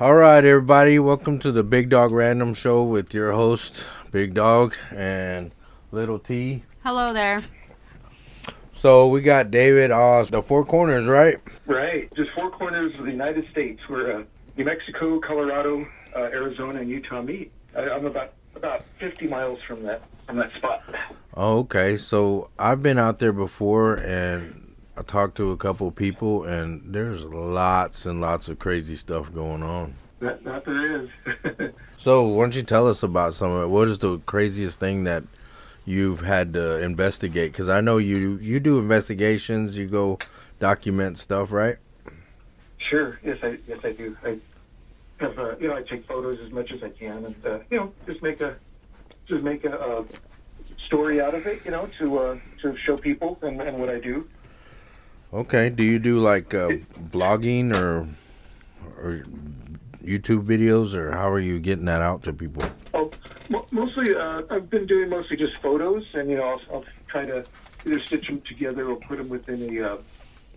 All right, everybody, welcome to the Big Dog Random Show with your host, Big Dog, and Little T. Hello there. So we got David Oz, the Four Corners, right? Right, just four corners of the United States where uh, New Mexico, Colorado, uh, Arizona, and Utah meet. I, I'm about about 50 miles from that from that spot. Oh, okay. So I've been out there before, and I talked to a couple of people, and there's lots and lots of crazy stuff going on. That, that there is. So why don't you tell us about some of it? What is the craziest thing that you've had to investigate? Because I know you you do investigations, you go document stuff, right? sure, yes, I yes I do. I have uh, you know I take photos as much as I can, and uh, you know just make a just make a, uh story out of it. You know to uh, to show people and, and what I do. Okay. Do you do like uh, vlogging or or YouTube videos, or how are you getting that out to people? Oh, mo- mostly, uh, I've been doing mostly just photos, and you know, I'll, I'll try to either stitch them together or put them within a, uh,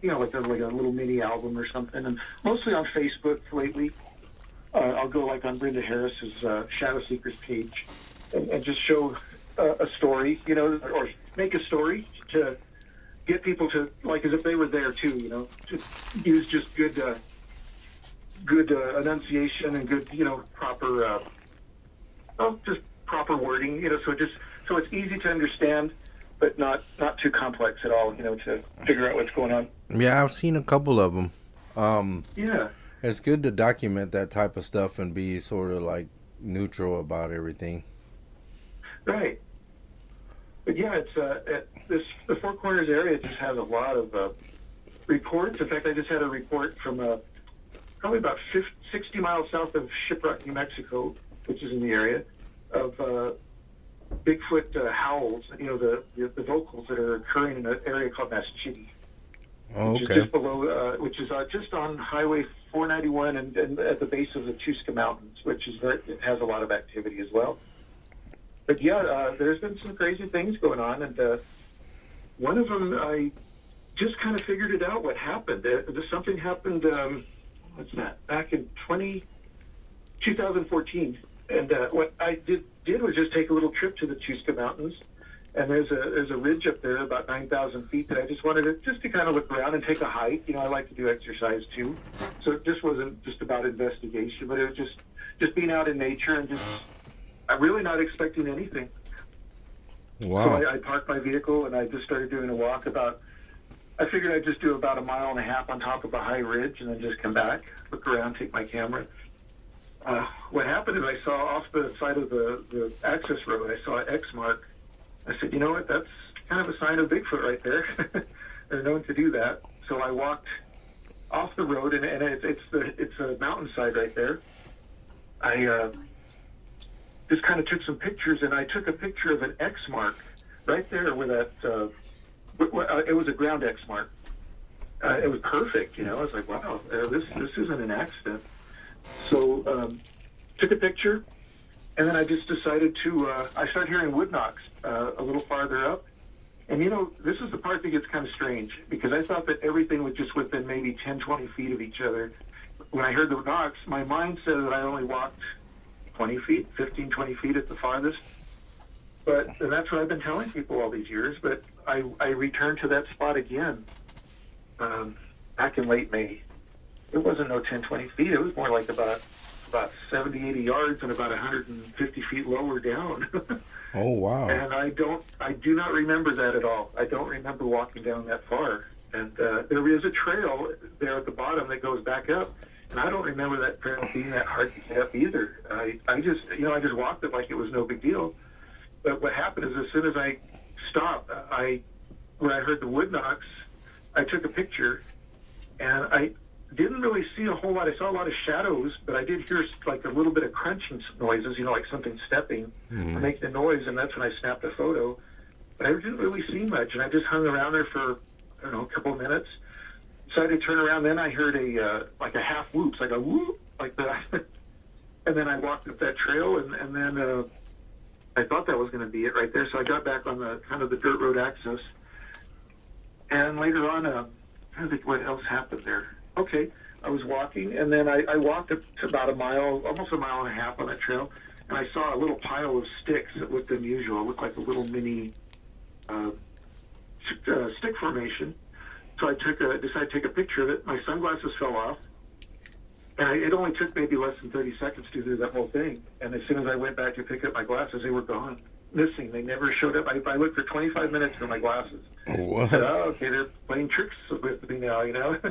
you know, like a, like a little mini album or something. And mostly on Facebook lately. Uh, I'll go like on Brenda Harris's uh, Shadow Seekers page, and, and just show uh, a story, you know, or make a story to get people to like as if they were there too, you know, just use just good. Uh, good uh, enunciation and good, you know, proper, uh, oh, just proper wording, you know, so just so it's easy to understand, but not not too complex at all, you know, to figure out what's going on. Yeah, I've seen a couple of them. Um, Yeah, it's good to document that type of stuff and be sort of like neutral about everything. right. But yeah, it's uh, this the Four Corners area just has a lot of uh, reports. In fact, I just had a report from uh, probably about 50, 60 miles south of Shiprock, New Mexico, which is in the area of uh, Bigfoot uh, howls. You know the, the the vocals that are occurring in an area called Naschitti. Oh, which is just below, uh, which is uh, just on Highway 491 and, and at the base of the Chuska Mountains, which is very, it has a lot of activity as well. But yeah, uh, there's been some crazy things going on, and uh, one of them I just kind of figured it out. What happened? There's something happened. Um, what's that? Back in 20, 2014, and uh, what I did did was just take a little trip to the Chuska Mountains and there's a there's a ridge up there about 9,000 feet that I just wanted to just to kind of look around and take a hike. You know, I like to do exercise too, so it just wasn't just about investigation, but it was just just being out in nature and just I'm really not expecting anything. So Wow. I, I parked my vehicle and I just started doing a walk about. I figured I'd just do about a mile and a half on top of a high ridge and then just come back, look around, take my camera. Uh, what happened is I saw off the side of the, the access road, I saw an X mark. I said, you know what, that's kind of a sign of Bigfoot right there. They're known to do that. So I walked off the road, and, and it's, it's the it's a mountainside right there. I uh, just kind of took some pictures, and I took a picture of an X mark right there where that uh, uh, it was a ground X mark. Uh, it was perfect, you know. I was like, wow, uh, this this isn't an accident. So um, took a picture, and then I just decided to. Uh, I started hearing wood knocks uh, a little farther up, and you know, this is the part that gets kind of strange because I thought that everything was just within maybe 10, 20 feet of each other. When I heard the knocks, my mind said that I only walked 20 feet, 15, 20 feet at the farthest. But and that's what I've been telling people all these years. But I, I returned to that spot again um, back in late May. It wasn't no 10, 20 feet. It was more like about about 70, 80 yards and about 150 feet lower down. Oh, wow. and I don't, I do not remember that at all. I don't remember walking down that far. And uh, there is a trail there at the bottom that goes back up. And I don't remember that trail being that hard to get up either. I, I just, you know, I just walked it like it was no big deal. But what happened is as soon as I stopped, I, when I heard the wood knocks, I took a picture and I didn't really see a whole lot. I saw a lot of shadows, but I did hear like a little bit of crunching noises, you know, like something stepping hmm. or making a noise, and that's when I snapped a photo. But I didn't really see much, and I just hung around there for I don't know a couple of minutes. Decided to turn around, then I heard a uh, like a half whoops, like a whoop, like that, and then I walked up that trail, and and then uh, I thought that was going to be it right there. So I got back on the kind of the dirt road access, and later on, uh, I think what else happened there. Okay, I was walking, and then I, I walked up to about a mile, almost a mile and a half on that trail, and I saw a little pile of sticks that looked unusual. It looked like a little mini uh, uh, stick formation. So I took a, decided to take a picture of it. My sunglasses fell off, and I, it only took maybe less than 30 seconds to do that whole thing. And as soon as I went back to pick up my glasses, they were gone, missing. They never showed up. I, I looked for 25 minutes for my glasses. What? Said, oh, okay, they're playing tricks with me now, you know.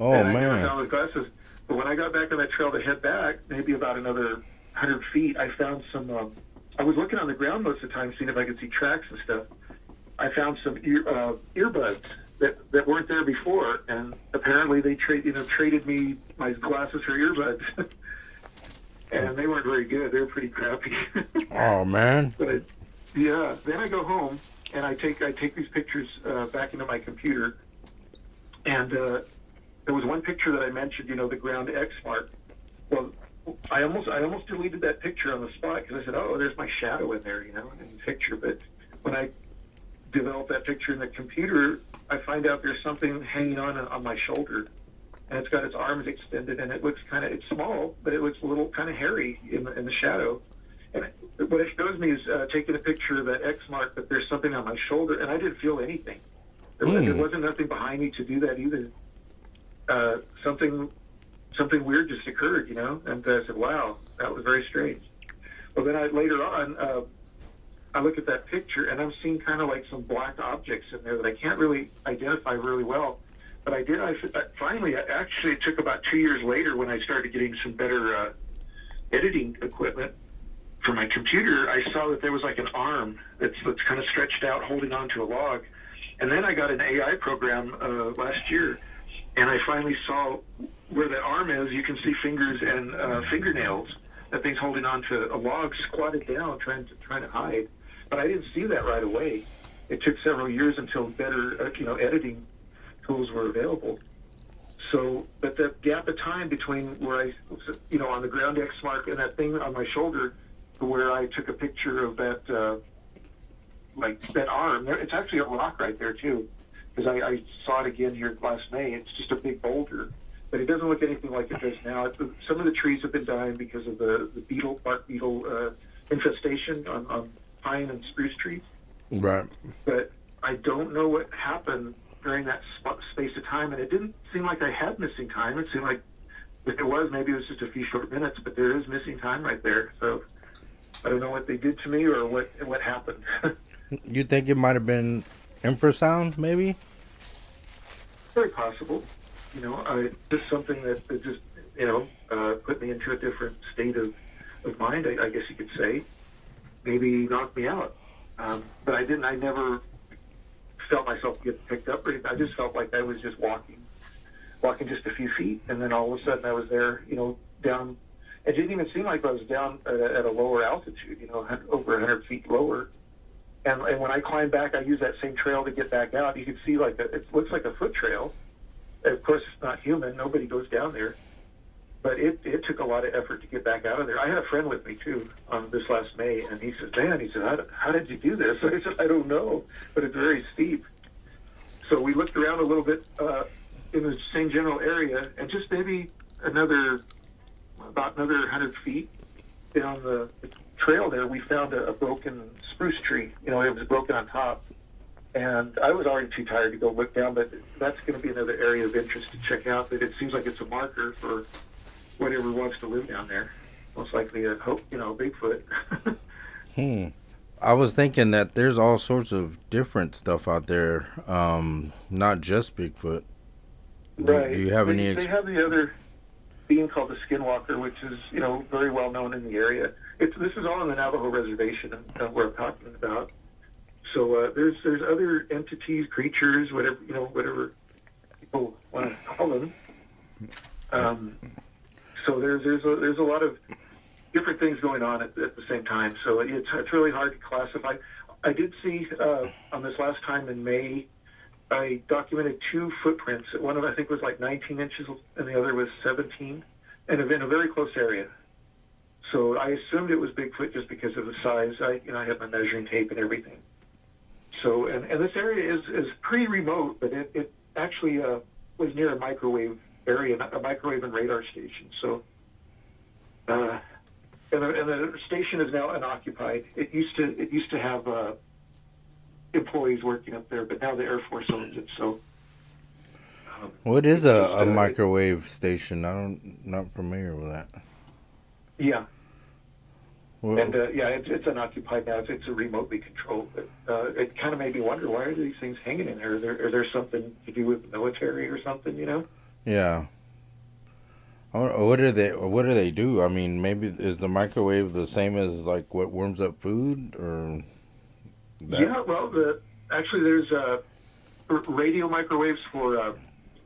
Oh and I man. found the glasses. But when I got back on that trail to head back, maybe about another hundred feet, I found some. Um, I was looking on the ground most of the time, seeing if I could see tracks and stuff. I found some ear, uh, earbuds that that weren't there before, and apparently they trade you know traded me my glasses for earbuds. And they weren't very good. They were pretty crappy. Oh man. But I, yeah, then I go home and I take I take these pictures uh, back into my computer, and uh, there was one picture that I mentioned, you know, the ground X mark. Well, I almost I almost deleted that picture on the spot because I said, oh, there's my shadow in there, you know, in the picture. But when I develop that picture in the computer, I find out there's something hanging on on my shoulder, and it's got its arms extended, and it looks kind of it's small, but it looks a little kind of hairy in the in the shadow. And what it shows me is uh, taking a picture of that X mark, but there's something on my shoulder, and I didn't feel anything. There, Hmm. there wasn't nothing behind me to do that either. Uh, something something weird just occurred, you know, and I said, "Wow, that was very strange." Well, then I later on, uh, I look at that picture, and I'm seeing kind of like some black objects in there that I can't really identify really well. But I did. I, finally, actually, it took about two years later when I started getting some better uh, editing equipment for my computer. I saw that there was like an arm that's that's kind of stretched out, holding onto a log. And then I got an AI program uh, last year, and I finally saw where that arm is. You can see fingers and uh, fingernails. That thing's holding onto a log, squatted down, trying to trying to hide. But I didn't see that right away. It took several years until better, uh, you know, editing tools were available. So, but that gap of time between where I, you know, on the ground X mark and that thing on my shoulder, where I took a picture of that, uh, like that arm. There, it's actually a rock right there too, because I, I saw it again here last May. It's just a big boulder, but it doesn't look anything like it does now. It, some of the trees have been dying because of the the beetle, bark beetle uh, infestation on, on pine and spruce trees Right. but I don't know what happened during that sp- space of time, and it didn't seem like I had missing time. It seemed like if it was, maybe it was just a few short minutes, but there is missing time right there. So I don't know what they did to me or what what happened. You think it might have been infrasound, maybe? Very possible. You know, I, just something that, that just you know uh, put me into a different state of of mind. I, I guess you could say. Maybe knocked me out. Um, but I didn't. I never felt myself get picked up. Or. I just felt like I was just walking, walking just a few feet, and then all of a sudden I was there. You know, down. It didn't even seem like I was down at a, at a lower altitude. You know, over 100 feet lower. And, and when I climbed back, I used that same trail to get back out. You could see like a, it looks like a foot trail. Of course, it's not human. Nobody goes down there. But it, it took a lot of effort to get back out of there. I had a friend with me too on this last May, and he said, "Man," he said, "How, how did you do this?" I said, "I don't know, but it's very steep." So we looked around a little bit uh, in the same general area, and just maybe another about another hundred feet down the trail there, we found a, a broken spruce tree. You know, it was broken on top. And I was already too tired to go look down, but that's going to be another area of interest to check out. But it seems like it's a marker for whatever wants to live down there. Most likely a hope, you know, Bigfoot. Hmm. I was thinking that there's all sorts of different stuff out there, um, not just Bigfoot. Do, right. do you have they, any? They have the other being called the skinwalker, which is you know very well known in the area. It's this is all on the Navajo reservation uh, where I'm talking about. So uh, there's there's other entities, creatures, whatever you know, whatever people want to call them. Um, so there's there's a, there's a lot of different things going on at, at the same time. So it's it's really hard to classify. I did see uh, on this last time in May. I documented two footprints. One of I think was like 19 inches, and the other was 17, and in a very close area. So I assumed it was Bigfoot just because of the size. I, you know, I had my measuring tape and everything. So, and, and this area is is pretty remote, but it, it actually uh, was near a microwave area, a microwave and radar station. So, uh, and, the, and the station is now unoccupied. It used to it used to have uh, employees working up there, but now the Air Force owns it. So, um, what is a, a microwave station? I don't not familiar with that. Yeah. Well, and uh, yeah, it's, it's unoccupied now. It's, it's remotely controlled. But, uh, it kind of made me wonder why are these things hanging in there? there? Is there, is there something to do with the military or something? You know? Yeah. What do they? What do they do? I mean, maybe is the microwave the same as like what warms up food, or? That? Yeah, well, the actually there's uh, radio microwaves for uh,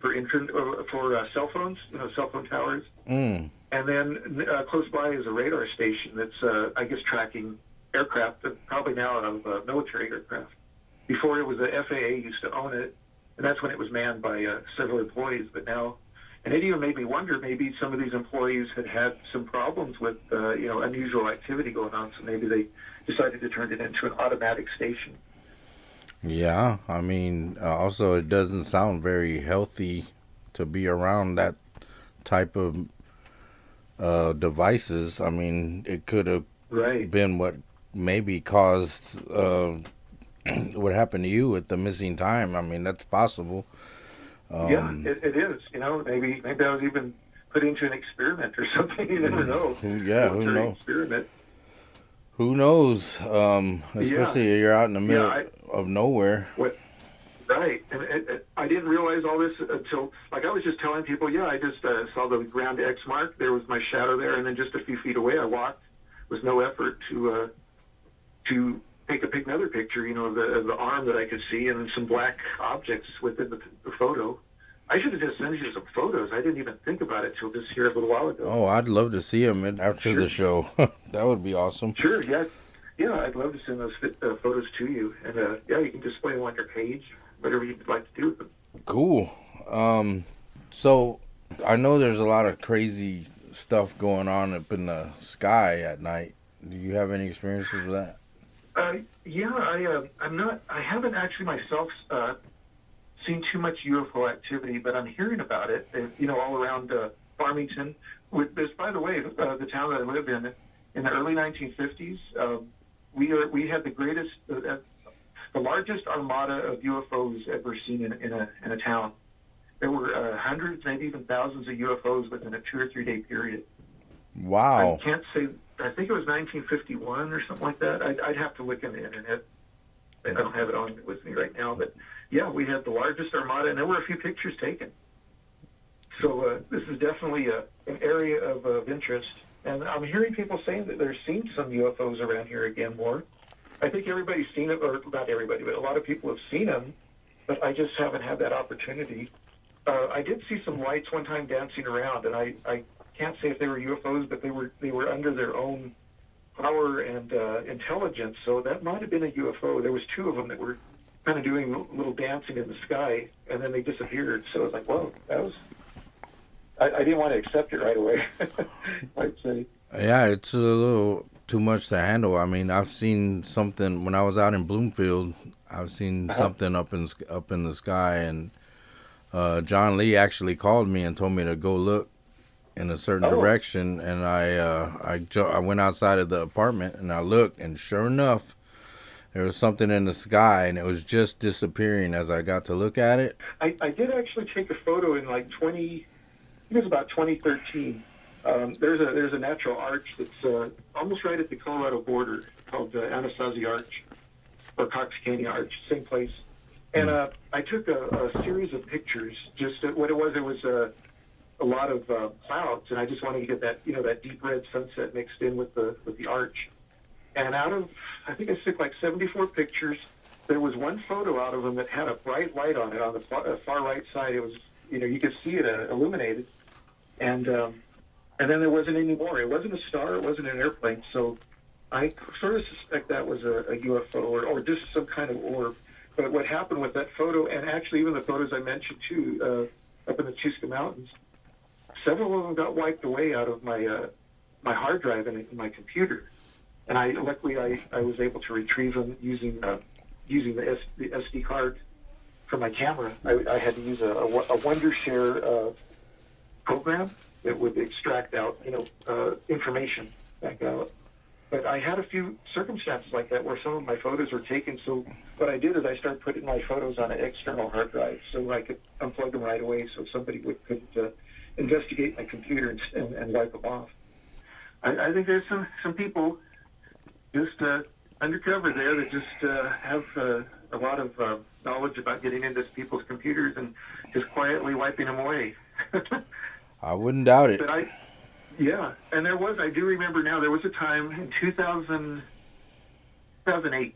for internet uh, for uh, cell phones, you know, cell phone towers. Mm. And then uh, close by is a radar station that's, uh, I guess, tracking aircraft, probably now of uh, military aircraft. Before it was the FAA used to own it, and that's when it was manned by uh, several employees. But now, and it even made me wonder maybe some of these employees had had some problems with, uh, you know, unusual activity going on, so maybe they decided to turn it into an automatic station. Yeah, I mean, uh, also it doesn't sound very healthy to be around that type of uh, devices. I mean, it could have right. been what maybe caused uh, what happened to you with the missing time. I mean, that's possible. Um, yeah, it, it is. You know, maybe maybe I was even put into an experiment or something. You never know. Yeah, who knows? Experiment. Who knows? Um, especially yeah. you're out in the middle yeah, I, of nowhere. What, right, and it, it, I didn't realize all this until, like, I was just telling people, yeah, I just uh, saw the ground X mark. There was my shadow there, and then just a few feet away, I walked with no effort to uh, to take a another picture, you know, of the, of the arm that I could see, and some black objects within the, the photo. I should have just sent you some photos. I didn't even think about it till just here a little while ago. Oh, I'd love to see them after sure. the show. that would be awesome. Sure, yeah, yeah. I'd love to send those uh, photos to you, and uh, yeah, you can display them on your page, whatever you'd like to do with them. Cool. Um, so I know there's a lot of crazy stuff going on up in the sky at night. Do you have any experiences with that? Uh, yeah, I, uh, I'm not. I haven't actually myself uh, seen too much UFO activity, but I'm hearing about it. Uh, you know, all around uh, Farmington. With this, by the way, uh, the town that I live in, in the early 1950s, um, we are we had the greatest, uh, uh, the largest armada of UFOs ever seen in, in a in a town. There were uh, hundreds, maybe even thousands of UFOs within a two or three day period. Wow! I can't say. I think it was 1951 or something like that. I'd, I'd have to look in the internet. I don't have it on with me right now, but yeah, we had the largest armada, and there were a few pictures taken. So uh, this is definitely a, an area of, of interest. And I'm hearing people saying that they're seeing some UFOs around here again more. I think everybody's seen it, or not everybody, but a lot of people have seen them, but I just haven't had that opportunity. Uh, I did see some lights one time dancing around, and I, I can't say if they were UFOs, but they were they were under their own power and uh, intelligence. So that might have been a UFO. There was two of them that were kind of doing a little dancing in the sky, and then they disappeared. So I was like, whoa, that was. I, I didn't want to accept it right away. I'd say. Yeah, it's a little too much to handle. I mean, I've seen something when I was out in Bloomfield. I've seen uh-huh. something up in up in the sky, and uh, John Lee actually called me and told me to go look in a certain oh. direction, and I uh, I jo- I went outside of the apartment and I looked, and sure enough, there was something in the sky and it was just disappearing as I got to look at it. I, I did actually take a photo in like 20, it was about 2013. Um, there's a there's a natural arch that's uh, almost right at the Colorado border called the uh, Anasazi Arch or Cox Canyon Arch, same place. And hmm. uh, I took a, a series of pictures. Just uh, what it was, it was a, a lot of uh, clouds, and I just wanted to get that you know that deep red sunset mixed in with the with the arch. And out of, I think I took like 74 pictures. There was one photo out of them that had a bright light on it on the far, uh, far right side. It was, you know, you could see it uh, illuminated. And um, and then there wasn't any more. It wasn't a star. It wasn't an airplane. So I sort of suspect that was a, a UFO or, or just some kind of orb. But what happened with that photo, and actually even the photos I mentioned too, uh, up in the Chuska Mountains, several of them got wiped away out of my uh, my hard drive in my computer and I luckily I, I was able to retrieve them using uh, using the, S, the SD card from my camera. I, I had to use a, a, a Wondershare uh, program that would extract out, you know, uh, information back out. But I had a few circumstances like that where some of my photos were taken. So what I did is I started putting my photos on an external hard drive so I could unplug them right away, so somebody would could uh, investigate my computer and, and, and wipe them off. I, I think there's some some people just uh, undercover there that just uh, have uh, a lot of uh, knowledge about getting into people's computers and just quietly wiping them away. I wouldn't doubt it. But I, yeah, and there was, I do remember now, there was a time in 2000, 2008,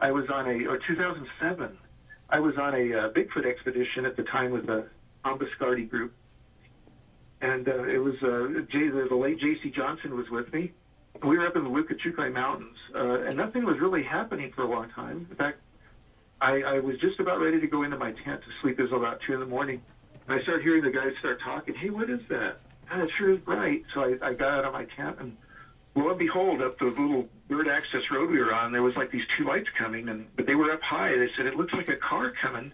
I was on a, or 2007, I was on a uh, Bigfoot expedition at the time with the Tom Biscardi group. And uh, it was, uh, Jay, the, the late J.C. Johnson was with me. We were up in the Lukachukai Mountains, uh, and nothing was really happening for a long time. In fact, I, I was just about ready to go into my tent to sleep. It was about 2 in the morning. And I started hearing the guys start talking. Hey, what is that? God, it sure is bright. So I, I got out of my tent and lo and behold, up the little bird access road we were on, there was like these two lights coming, and but they were up high. They said it looks like a car coming.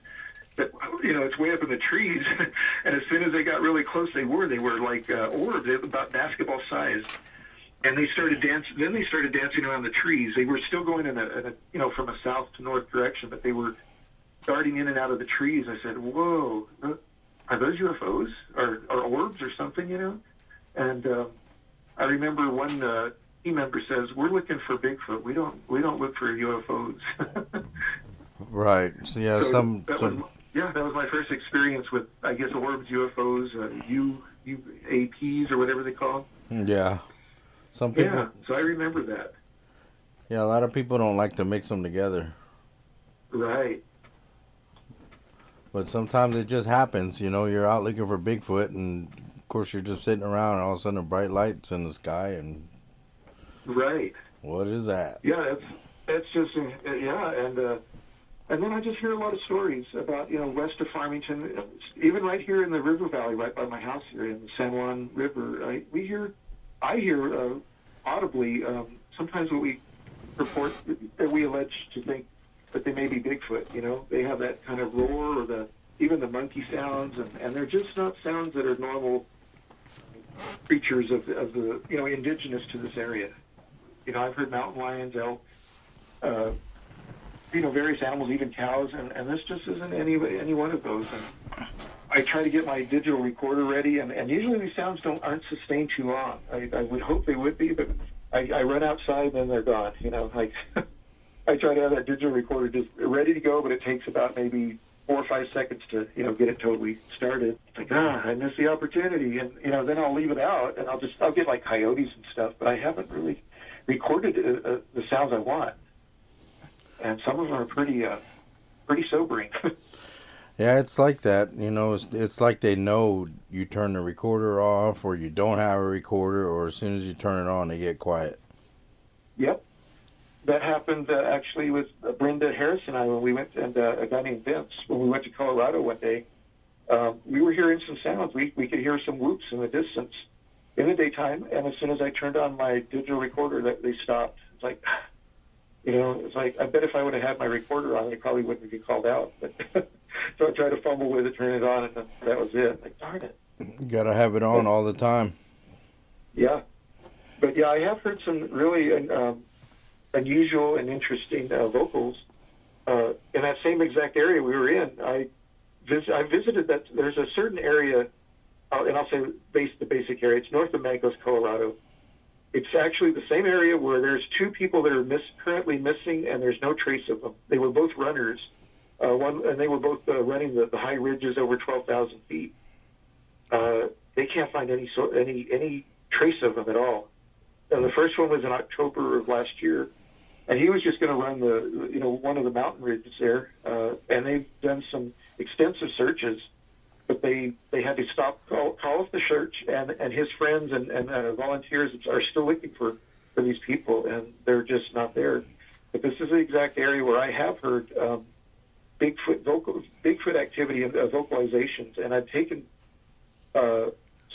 But you know, it's way up in the trees. and as soon as they got really close, they were. They were like uh, orbs, about basketball size. And they started dancing. Then they started dancing around the trees. They were still going in a, in a you know from a south to north direction, but they were darting in and out of the trees. I said, "Whoa, are those UFOs or, or orbs or something?" You know. And uh, I remember one uh, team member says, "We're looking for Bigfoot. We don't we don't look for UFOs." right. So yeah, so some, some... Yeah, that was my first experience with I guess orbs, UFOs, uh, U UAPs or whatever they call them. Yeah. Some people. Yeah. So I remember that. Yeah, a lot of people don't like to mix them together. Right. But sometimes it just happens. You know, you're out looking for Bigfoot, and of course you're just sitting around, and all of a sudden, a bright lights in the sky, and right. What is that? Yeah, that's that's just uh, yeah, and uh, and then I just hear a lot of stories about you know west of Farmington, even right here in the river valley, right by my house here in the San Juan River. I, we hear, I hear uh, audibly um, sometimes what we report that we allege to think that they may be Bigfoot. You know, they have that kind of roar or the even the monkey sounds, and, and they're just not sounds that are normal creatures of, of the you know indigenous to this area. You know, I've heard mountain lions, elk, uh, you know, various animals, even cows, and, and this just isn't any any one of those. And I try to get my digital recorder ready, and, and usually these sounds don't aren't sustained too long. I, I would hope they would be, but I, I run outside and they're gone. You know, like I try to have that digital recorder just ready to go, but it takes about maybe four or five seconds to you know get it totally started. It's like ah, I missed the opportunity, and you know then I'll leave it out, and I'll just I'll get like coyotes and stuff, but I haven't really recorded uh, uh, the sounds I want, and some of them are pretty uh, pretty sobering. yeah, it's like that. You know, it's it's like they know you turn the recorder off, or you don't have a recorder, or as soon as you turn it on, they get quiet. Yep, that happened uh, actually with uh, Brenda Harris and I when we went, and uh, a guy named Vince when we went to Colorado one day. Um, we were hearing some sounds. We we could hear some whoops in the distance in the daytime, and as soon as I turned on my digital recorder, that they stopped. It's like, you know, it's like I bet if I would have had my recorder on, it probably wouldn't be called out. But so I tried to fumble with it, turn it on, and then that was it. Like darn it. You gotta have it on but, all the time. Yeah, but yeah, I have heard some really um, unusual and interesting uh, vocals uh, in that same exact area we were in. I vis- I visited that. There's a certain area, uh, and I'll say base the basic area. It's north of Mancos, Colorado. It's actually the same area where there's two people that are miss- currently missing, and there's no trace of them. They were both runners. Uh, one, and they were both uh, running the, the high ridges over 12,000 feet. Uh, they can't find any so, any any trace of them at all. And the first one was in October of last year and he was just going to run the you know one of the mountain ridges there, uh, and they've done some extensive searches, but they they had to stop call, call off the search, and and his friends and and uh, volunteers are still looking for for these people, and they're just not there. But this is the exact area where I have heard um, Bigfoot vocal Bigfoot activity and uh, vocalizations, and I've taken uh,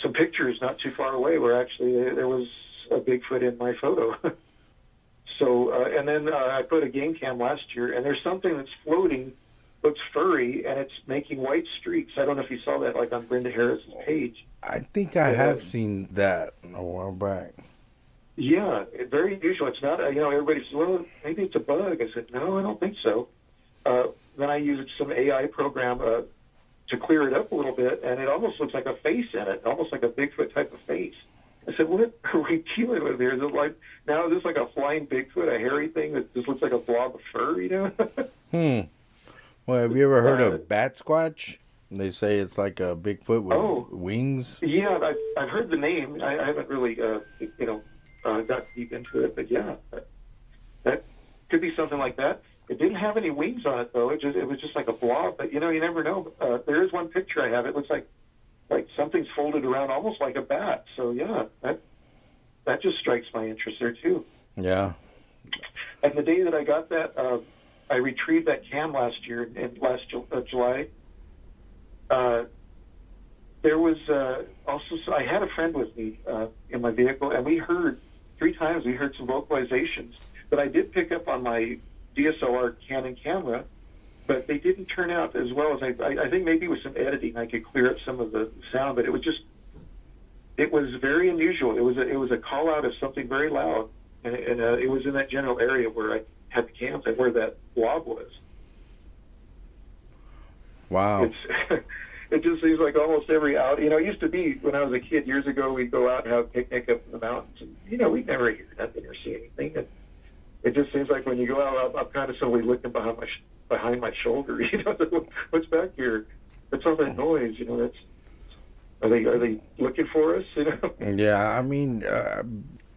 some pictures not too far away where actually there was a Bigfoot in my photo. So, uh, and then uh, I put a game cam last year, and there's something that's floating looks furry and it's making white streaks. I don't know if you saw that, like on Brenda Harris's page. I think I have seen that a while back. Yeah, very unusual. It's not, you know, everybody says, well, maybe it's a bug. I said, no, I don't think so. Uh, then I used some AI program uh, to clear it up a little bit, and it almost looks like a face in it, almost like a Bigfoot type of face. I said, what are we dealing with here? Is it like, now is this like a flying Bigfoot, a hairy thing that just looks like a blob of fur, you know? hmm. Well, have you ever heard uh, of Bat Squatch? They say it's like a Bigfoot with oh, wings. Yeah, I've, I've heard the name. I, I haven't really, uh, you know, uh, got deep into it, but yeah, that, that could be something like that. It didn't have any wings on it though. It just it was just like a blob. But you know, you never know. Uh, there is one picture I have. It looks like like something's folded around almost like a bat. So yeah, that that just strikes my interest there too. Yeah. And the day that I got that, uh, I retrieved that cam last year in last uh, July. Uh, there was uh, also so I had a friend with me uh, in my vehicle, and we heard three times we heard some vocalizations that I did pick up on my DSLR Canon camera, but they didn't turn out as well as I, I, I think maybe with some editing I could clear up some of the sound, but it was just it was very unusual. It was a, it was a call out of something very loud, and, and uh, it was in that general area where I had the cams and where that blob was. Wow. It's, it just seems like almost every out. You know, it used to be when I was a kid years ago. We'd go out and have a picnic up in the mountains, and you know, we'd never hear nothing or see anything. And it just seems like when you go out, I'm, I'm kind of suddenly looking behind my behind my shoulder. You know, what's back here? What's all that noise? You know, that's are they are they looking for us? You know? Yeah, I mean, uh,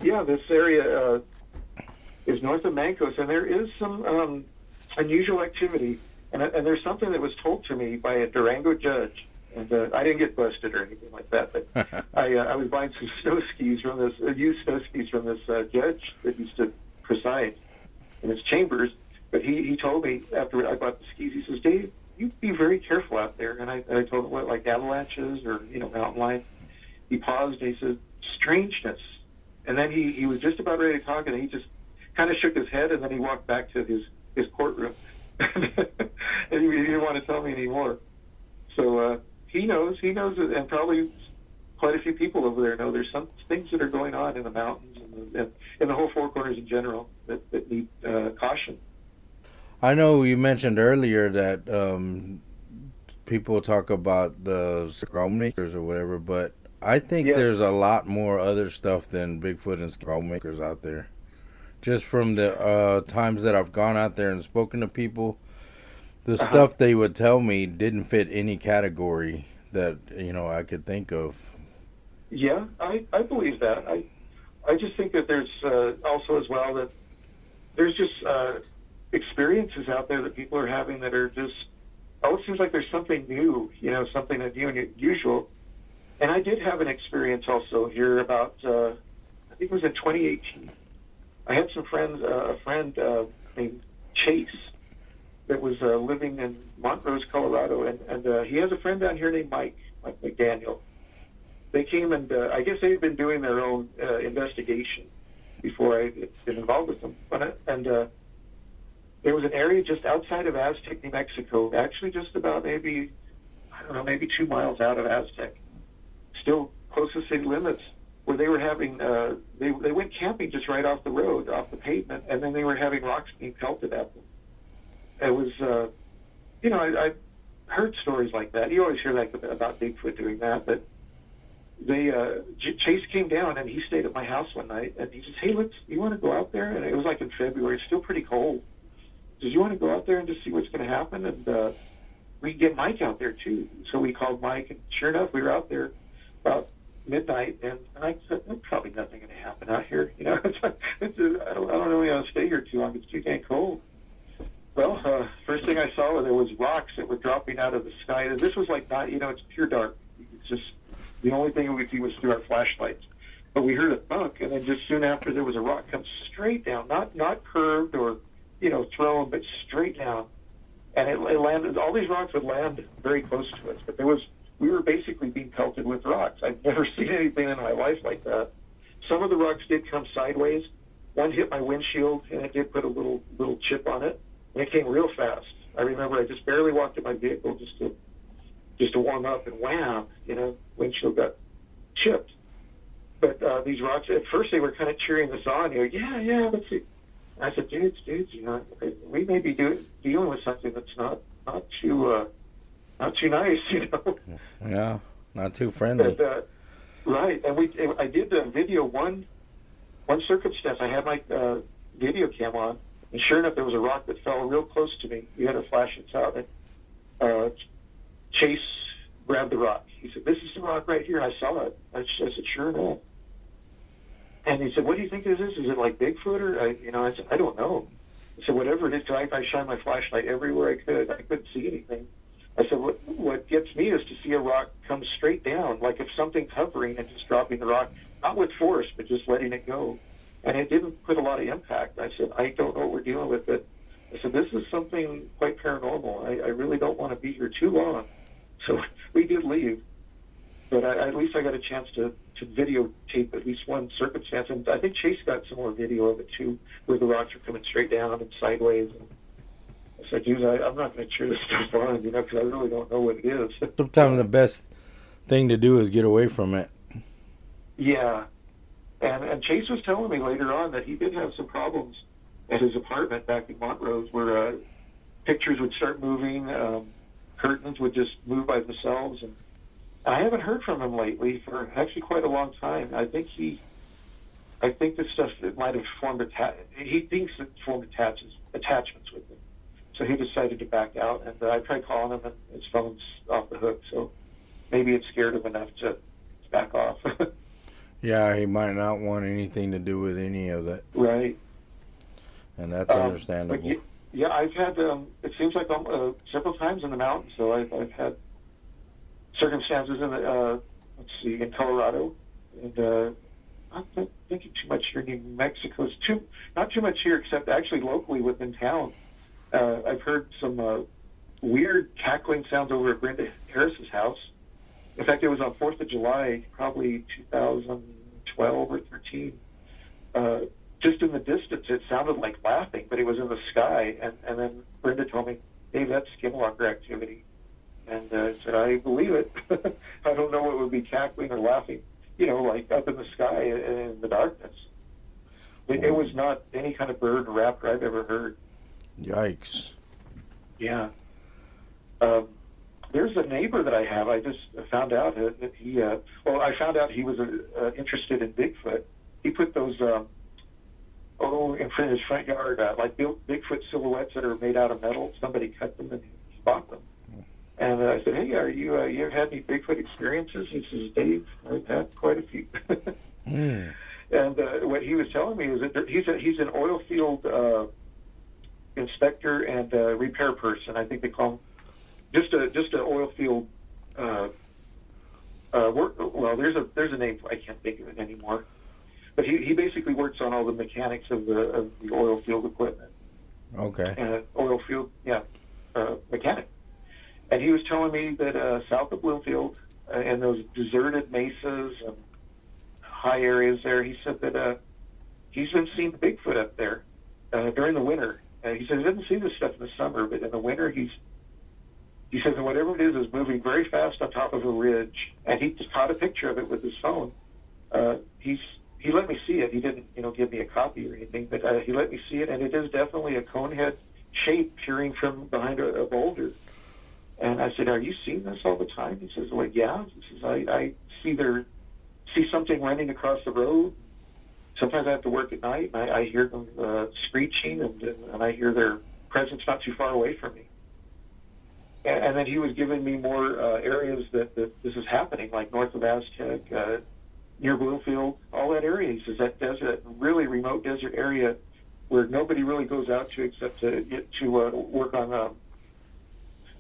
yeah, this area uh, is north of Mancos, and there is some um, unusual activity. And, and there's something that was told to me by a Durango judge, and uh, I didn't get busted or anything like that. But I, uh, I was buying some snow skis from this uh, used snow skis from this uh, judge that used to preside in his chambers. But he, he told me after I bought the skis, he says, Dave, you be very careful out there. And I, and I told him what, like avalanches or, you know, mountain lions. He paused and he said, strangeness. And then he, he was just about ready to talk and he just kind of shook his head and then he walked back to his, his courtroom. and he, he didn't want to tell me anymore. So, uh, he knows, he knows, and probably quite a few people over there know there's some things that are going on in the mountains and the, and the whole Four Corners in general that, that need uh, caution. I know you mentioned earlier that um, people talk about the scroll makers or whatever, but I think yeah. there's a lot more other stuff than Bigfoot and scroll makers out there. Just from the uh, times that I've gone out there and spoken to people, the uh-huh. stuff they would tell me didn't fit any category that you know I could think of. Yeah, I, I believe that. I I just think that there's uh, also as well that there's just uh, experiences out there that people are having that are just oh it seems like there's something new, you know, something new and unusual. And I did have an experience also here about uh, I think it was in 2018. I had some friends, uh, a friend uh, named Chase that was uh, living in Montrose, Colorado, and, and uh, he has a friend down here named Mike, Mike McDaniel. They came and uh, I guess they've been doing their own uh, investigation before I been involved with them. But, and uh, there was an area just outside of Aztec, New Mexico, actually just about maybe I don't know, maybe two miles out of Aztec, still close to city limits, where they were having uh, they they went camping just right off the road, off the pavement, and then they were having rocks being pelted at them. It was, uh, you know, I, I heard stories like that. You always hear like about Bigfoot doing that, but they uh, Chase came down and he stayed at my house one night and he says, "Hey, let's you want to go out there?" And it was like in February, it's still pretty cold. Says, "You want to go out there and just see what's going to happen?" And uh, we get Mike out there too. So we called Mike, and sure enough, we were out there about midnight. And, and I said, "There's probably nothing going to happen out here. You know, it's, it's I don't I don't really want to stay here too long. It's too dang cold." Well, uh, first thing I saw there was rocks that were dropping out of the sky. And this was like not, you know, it's pure dark. It's just the only thing we could see was through our flashlights. But we heard a thunk, and then just soon after, there was a rock come straight down, not not curved or you know thrown, but straight down. And it, it landed. All these rocks would land very close to us, but there was we were basically being pelted with rocks. I've never seen anything in my life like that. Some of the rocks did come sideways. One hit my windshield, and it did put a little little chip on it, and it came real fast. I remember I just barely walked to my vehicle just to just to warm up, and wham, you know, windshield got chipped. But uh, these rocks, at first they were kind of cheering us on. You know, yeah, yeah, let's see. I said, dudes, dudes, you know, we may be do, dealing with something that's not not too uh, not too nice, you know. Yeah, not too friendly. But, uh, right, and we I did the video one one circumstance. I had my uh, video cam on, and sure enough, there was a rock that fell real close to me. We had a flash it out, and uh, Chase grabbed the rock. He said, "This is the rock right here." And I saw it. I, I said, "Sure enough." And he said, "What do you think this is? Is it like Bigfoot or I, you know?" I said, "I don't know." So "Whatever it is." I, I shined my flashlight everywhere I could. I couldn't see anything. I said, "What what gets me is to see a rock come straight down, like if something's hovering and just dropping the rock, not with force, but just letting it go." And it didn't put a lot of impact. I said, "I don't know what we're dealing with, but." I said, this is something quite paranormal. I, I really don't want to be here too long. So we did leave, but I, at least I got a chance to to videotape at least one circumstance, and I think Chase got some more video of it too, where the rocks are coming straight down and sideways. And said, "Dude, I, I'm not going to cheer this stuff on, you know, because I really don't know what it is." Sometimes the best thing to do is get away from it. Yeah, and and Chase was telling me later on that he did have some problems at his apartment back in Montrose, where uh, pictures would start moving. Um, curtains would just move by themselves. And I haven't heard from him lately for actually quite a long time. I think he, I think this stuff that might have formed atta- he thinks it formed attaches attachments. So he decided to back out, and uh, I tried calling him, and his phone's off the hook. So maybe it scared him enough to back off. yeah, he might not want anything to do with any of that. Right. And that's um, understandable. Yeah, I've had. Um, it seems like um, uh, several times in the mountains. So I've, I've had circumstances in the. Uh, let's see, in Colorado, and uh, I'm not thinking too much here in New Mexico. It's too not too much here, except actually locally within town. Uh, I've heard some uh, weird cackling sounds over at Brenda Harris's house. In fact, it was on Fourth of July, probably 2012 or 13. Uh, just in the distance, it sounded like laughing, but it was in the sky. And, and then Brenda told me, Dave, that's skinwalker activity. And uh, I said, I believe it. I don't know what would be cackling or laughing, you know, like up in the sky in the darkness. It, it was not any kind of bird or raptor I've ever heard. Yikes. Yeah. Um, there's a neighbor that I have. I just found out that he, uh, well, I found out he was uh, interested in Bigfoot. He put those um, oh, in front of his front yard, uh, like Bigfoot silhouettes that are made out of metal. Somebody cut them and he bought them. And uh, I said, "Hey, are you uh, you ever had any Bigfoot experiences?" He says, "Dave, I've had quite a few." mm. And uh, what he was telling me is that he's a, he's an oil field uh, inspector and uh, repair person. I think they call him just a just an oil field. Uh, uh, work, well, there's a there's a name I can't think of it anymore but he, he basically works on all the mechanics of the of the oil field equipment. Okay. And oil field, yeah, uh, mechanic. And he was telling me that uh, south of Bloomfield, uh, and those deserted mesas and high areas there, he said that uh, he's been seeing Bigfoot up there uh, during the winter. Uh, he said he doesn't see this stuff in the summer, but in the winter he's he says whatever it is is moving very fast on top of a ridge, and he just caught a picture of it with his phone. Uh, he's he let me see it. He didn't, you know, give me a copy or anything, but uh, he let me see it, and it is definitely a conehead shape peering from behind a, a boulder. And I said, "Are you seeing this all the time?" He says, "Well, yeah." He says, "I, I see their see something running across the road. Sometimes I have to work at night, and I, I hear them uh, screeching, and, and I hear their presence not too far away from me." And, and then he was giving me more uh, areas that, that this is happening, like north of Aztec, uh, near Bloomfield, all that area. He says that desert, really remote desert area where nobody really goes out to except to get to uh, work on uh,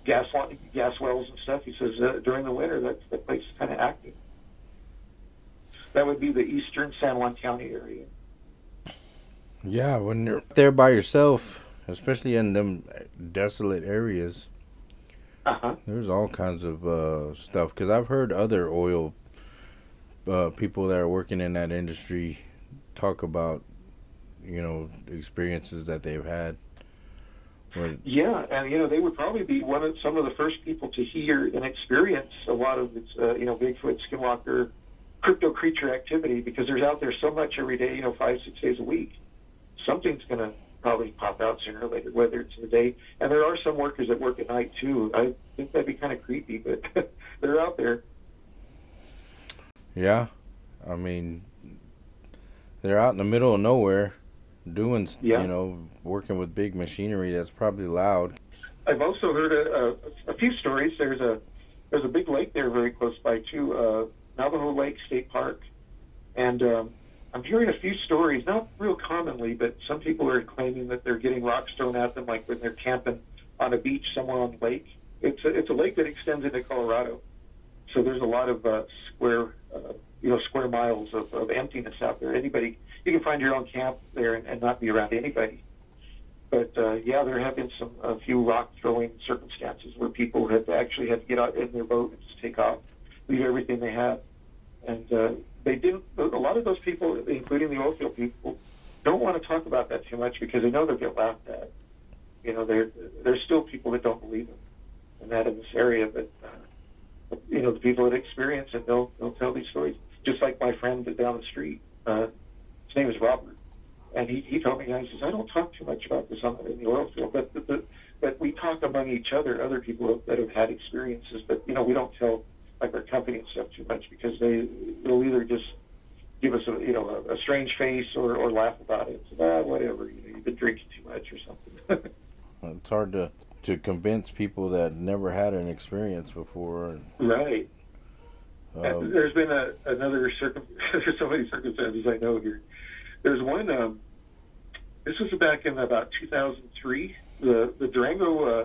gas gas wells and stuff. He says uh, during the winter that that place is kind of active. That would be the eastern San Juan County area. Yeah, when you're there by yourself, especially in them desolate areas, uh-huh. there's all kinds of uh, stuff. Because I've heard other oil uh, people that are working in that industry talk about you know experiences that they've had Or, Yeah, and you know they would probably be one of some of the first people to hear and experience a lot of its, uh, you know, Bigfoot, Skinwalker, crypto creature activity because there's out there so much every day, you know, five six days a week. Something's going to probably pop out sooner or later, whether it's in the day. And there are some workers that work at night too. I think that'd be kind of creepy, but they're out there. yeah, I mean, they're out in the middle of nowhere, doing Yeah. you know, working with big machinery that's probably loud. I've also heard a, a, a few stories. There's a there's a big lake there very close by too, uh, Navajo Lake State Park, and um, I'm hearing a few stories, not real commonly, but some people are claiming that they're getting rocks thrown at them, like when they're camping on a beach somewhere on the lake. It's a, it's a lake that extends into Colorado, so there's a lot of uh, square uh, you know square miles of, of emptiness out there. Anybody you can find your own camp there and, and not be around anybody. But uh, yeah, there have been some a few rock throwing circumstances where people have actually had to get out in their boat and just take off, leave everything they had, and uh, they didn't. A lot of those people, including the oil field people, don't want to talk about that too much because they know they'll get laughed at. You know, there there's still people that don't believe them, and that in this area. But uh, you know, the people that experience it, they'll they'll tell these stories. Just like my friend down the street, uh, his name is Robert and he, he told me, he says, I don't talk too much about this in the oil field, but, but, but, but we talk among each other, other people that have had experiences, but, you know, we don't tell, like, our company and stuff too much because they, they'll either just give us a, you know, a, a strange face or, or laugh about it. So, ah, whatever, you know, you've been drinking too much or something. It's hard to to convince people that never had an experience before. right. Um, There's been a, another circum. There's so many circumstances I know here. There's one. Um, this was back in about 2003. The the Durango uh,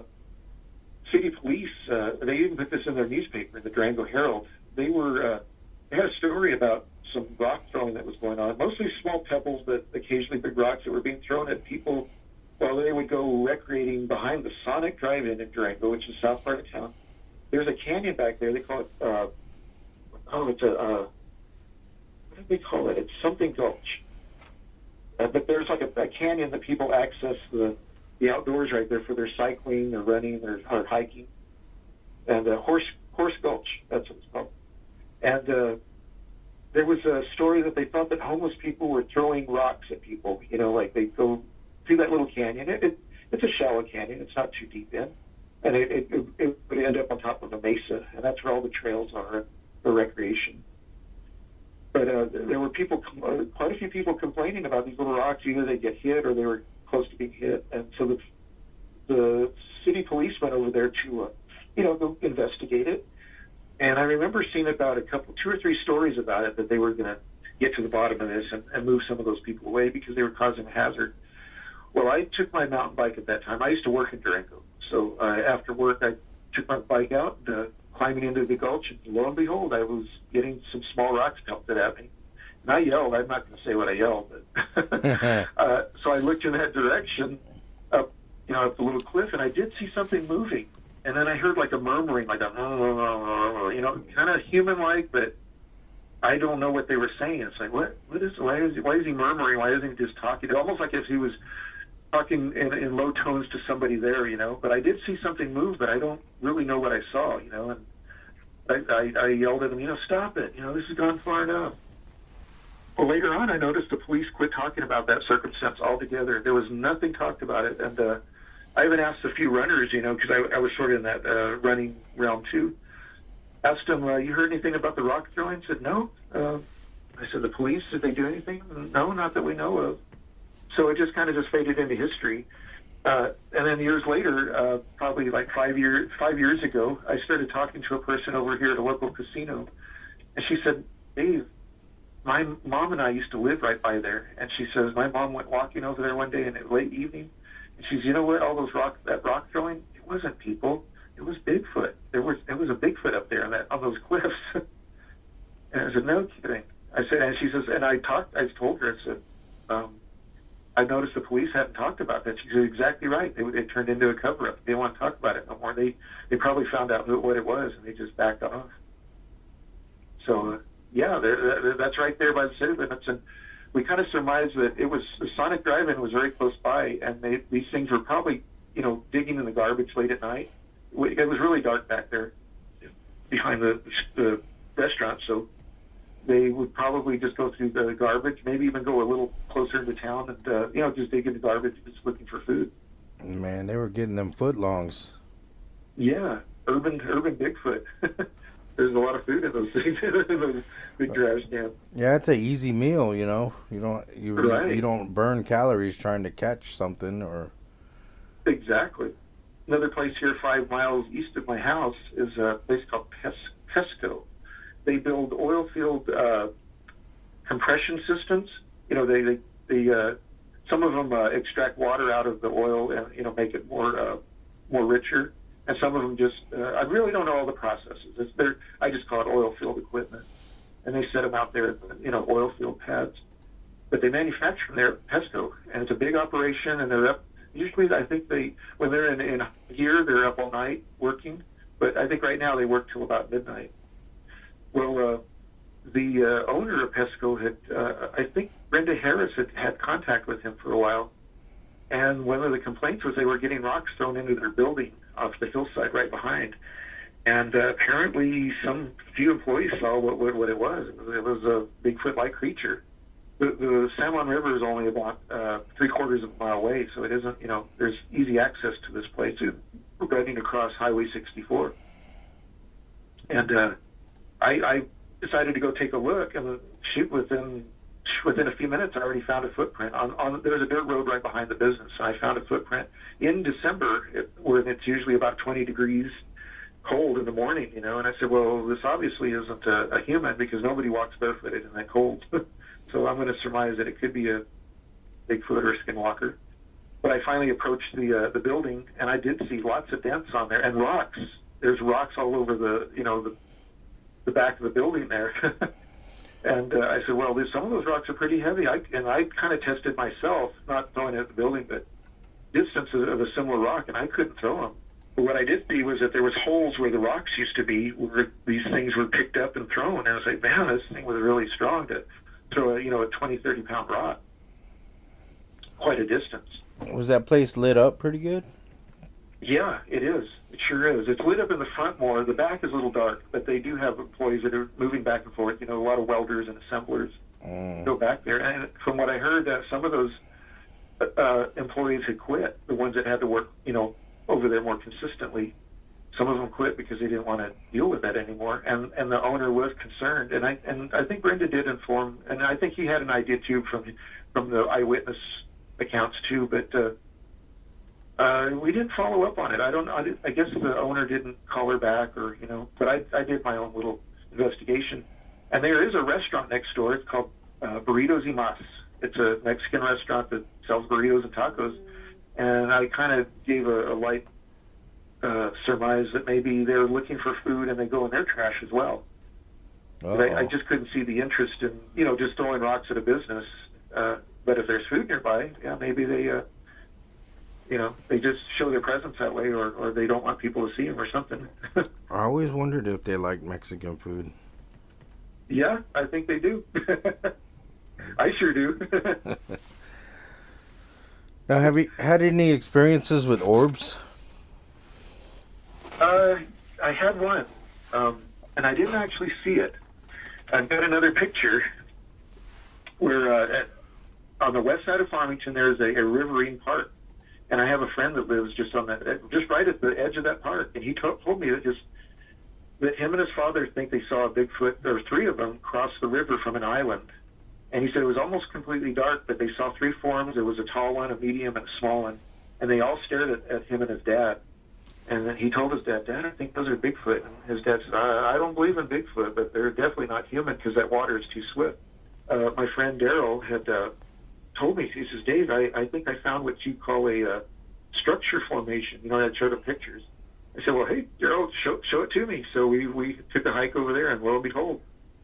City Police. Uh, they even put this in their newspaper, the Durango Herald. They were. Uh, they had a story about some rock throwing that was going on. Mostly small pebbles, but occasionally big rocks that were being thrown at people while they would go recreating behind the Sonic Drive-In in Durango, which is south part of town. There's a canyon back there. They call it. Uh, oh, it's a. Uh, what do they call it? It's something gulch. Uh, but there's like a, a canyon that people access the the outdoors right there for their cycling or running or, or hiking. And uh, horse horse gulch, that's what it's called. And uh, there was a story that they thought that homeless people were throwing rocks at people. You know, like they go through that little canyon. It, it, it's a shallow canyon. It's not too deep in, and it, it, it, it would end up on top of a mesa, and that's where all the trails are for recreation. But uh, there were people, uh, quite a few people complaining about these little rocks. Either they get hit or they were close to being hit, and so the the city police went over there to, uh, you know, go investigate it. And I remember seeing about a couple, two or three stories about it that they were going to get to the bottom of this and, and move some of those people away because they were causing a hazard. Well, I took my mountain bike at that time. I used to work in Durango, so uh, after work I took my bike out, uh, climbing into the gulch, and lo and behold, I was getting some small rocks pelted at me. And I yelled. I'm not going to say what I yelled, but uh, so I looked in that direction, up, you know, up the little cliff, and I did see something moving. And then I heard like a murmuring, like a, you know, kind of human-like, but I don't know what they were saying. It's like, what, what is, why is, he, why is he murmuring? Why isn't he just talking? Almost like if he was talking in, in low tones to somebody there, you know. But I did see something move, but I don't really know what I saw, you know. And I, I, I yelled at him, you know, stop it. You know, this has gone far enough. Well, later on, I noticed the police quit talking about that circumstance altogether. There was nothing talked about it, and uh, I even asked a few runners, you know, because I, I was sort of in that uh, running realm too. Asked them, uh, "You heard anything about the rock throwing?" Said, "No." Uh, I said, "The police did they do anything?" No, not that we know of. So it just kind of just faded into history. Uh, and then years later, uh, probably like five years five years ago, I started talking to a person over here at a local casino, and she said, "Dave, my mom and I used to live right by there." And she says, "My mom went walking over there one day in the late evening, and she says, you know what? All those rock that rock throwing, it wasn't people, it was Bigfoot. There was it was a Bigfoot up there on that on those cliffs." and I said, "No kidding." I said, and she says, and I talked, I told her, I said. Um, I noticed the police hadn't talked about that. She said, exactly right. They, it turned into a cover up. They didn't want to talk about it no more. They they probably found out who, what it was and they just backed off. So, uh, yeah, they're, they're, that's right there by the city limits. And we kind of surmised that it was the Sonic Drive-In was very close by, and they, these things were probably you know, digging in the garbage late at night. It was really dark back there behind the, the restaurant, so they would probably just go through the garbage, maybe even go a little closer into town and, uh, you know, just dig in the garbage, just looking for food. Man, they were getting them footlongs. Yeah, urban urban Bigfoot. There's a lot of food in those things, in those big trash cans. Yeah, it's an easy meal. You know, you don't you Right. you don't burn calories trying to catch something or. Exactly. Another place here, five miles east of my house, is a place called Pes- Pesco. They build oil field uh, compression systems. You know, they they, they uh, some of them uh, extract water out of the oil and you know make it more uh, more richer, and some of them just uh, I really don't know all the processes. It's they're, I just call it oil field equipment, and they set them out there, you know, oil field pads. But they manufacture them there at Pesco, and it's a big operation, and they're up. Usually, I think they when they're in in here, they're up all night working. But I think right now they work till about midnight. Well, uh, the uh, owner of Pesco had, uh, I think Brenda Harris had had contact with him for a while, and one of the complaints was they were getting rocks thrown into their building off the hillside right behind. And uh, apparently, some few employees saw what what, what it was. It was, a Bigfoot-like creature. The, the San Juan River is only about uh, three quarters of a mile away, so it isn't. You know, there's easy access to this place. It's running across Highway 64, and uh, I, I decided to go take a look, and shoot within within a few minutes, I already found a footprint on on. There's a dirt road right behind the business, and I found a footprint in December, it, when it's usually about 20 degrees cold in the morning, you know. And I said, well, this obviously isn't a, a human because nobody walks barefooted in that cold. so I'm going to surmise that it could be a Bigfoot or a skinwalker. But I finally approached the uh, the building, and I did see lots of dents on there and rocks. There's rocks all over the you know the the back of the building there. and uh, I said, well, some of those rocks are pretty heavy. I, and I kind of tested myself, not throwing at the building, but distance of, of a similar rock, and I couldn't throw them. But what I did see was that there was holes where the rocks used to be, where these things were picked up and thrown. And I was like, man, this thing was really strong to throw a, you know, a 20, 30 pound rock. Quite a distance. Was that place lit up pretty good? Yeah, it is. It sure is. It's lit up in the front more. The back is a little dark, but they do have employees that are moving back and forth. You know, a lot of welders and assemblers Mm. go back there. And from what I heard, uh, some of those uh, employees had quit. The ones that had to work, you know, over there more consistently. Some of them quit because they didn't want to deal with that anymore. And and the owner was concerned. And I and I think Brenda did inform. And I think he had an idea too from from the eyewitness accounts too. But uh, uh, we didn't follow up on it. I don't. I, did- I guess the owner didn't call her back, or you know. But I, I did my own little investigation, and there is a restaurant next door. It's called uh, Burritos y Mas. It's a Mexican restaurant that sells burritos and tacos, and I kind of gave a, a light uh, surmise that maybe they're looking for food and they go in their trash as well. I, I just couldn't see the interest in you know just throwing rocks at a business. Uh, but if there's food nearby, yeah, maybe they. Uh, you know, they just show their presence that way, or, or they don't want people to see them, or something. I always wondered if they like Mexican food. yeah, I think they do. I sure do. Now, have you had any experiences with orbs? uh, I had one, um, and I didn't actually see it. I've got another picture where uh, at, on the west side of Farmington there's a, a riverine park, and I have a friend that lives just on that, just right at the edge of that park, and he to- told me that just that him and his father think they saw a Bigfoot or three of them cross the river from an island. And he said it was almost completely dark, but they saw three forms. There was a tall one, a medium, and a small one, and they all stared at, at him and his dad. And then he told his dad, "Dad, I think those are Bigfoot." And his dad said, "I, I don't believe in Bigfoot, but they're definitely not human because that water is too swift." Uh, my friend Daryl had uh, told me, he says, "Dave, I, I think I found what you call a uh, structure formation." You know, I showed him pictures. I said, "Well, hey, Daryl, show show it to me." So we we took a hike over there, and lo and behold,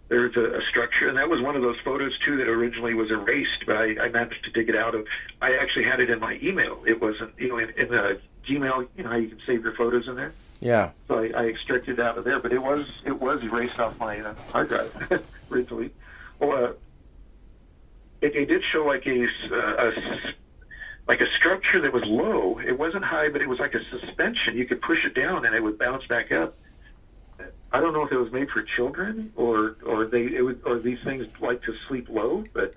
there's a, a structure, and that was one of those photos too that originally was erased, but I, I managed to dig it out of. I actually had it in my email. It wasn't, you know, in, in the Gmail. You know how you can save your photos in there. Yeah. So I, I extracted it out of there, but it was it was erased off my uh, hard drive originally. Well, uh, it, it did show like a, uh, a like a structure that was low. It wasn't high, but it was like a suspension. You could push it down and it would bounce back up. I don't know if it was made for children or or they it was, or these things like to sleep low, but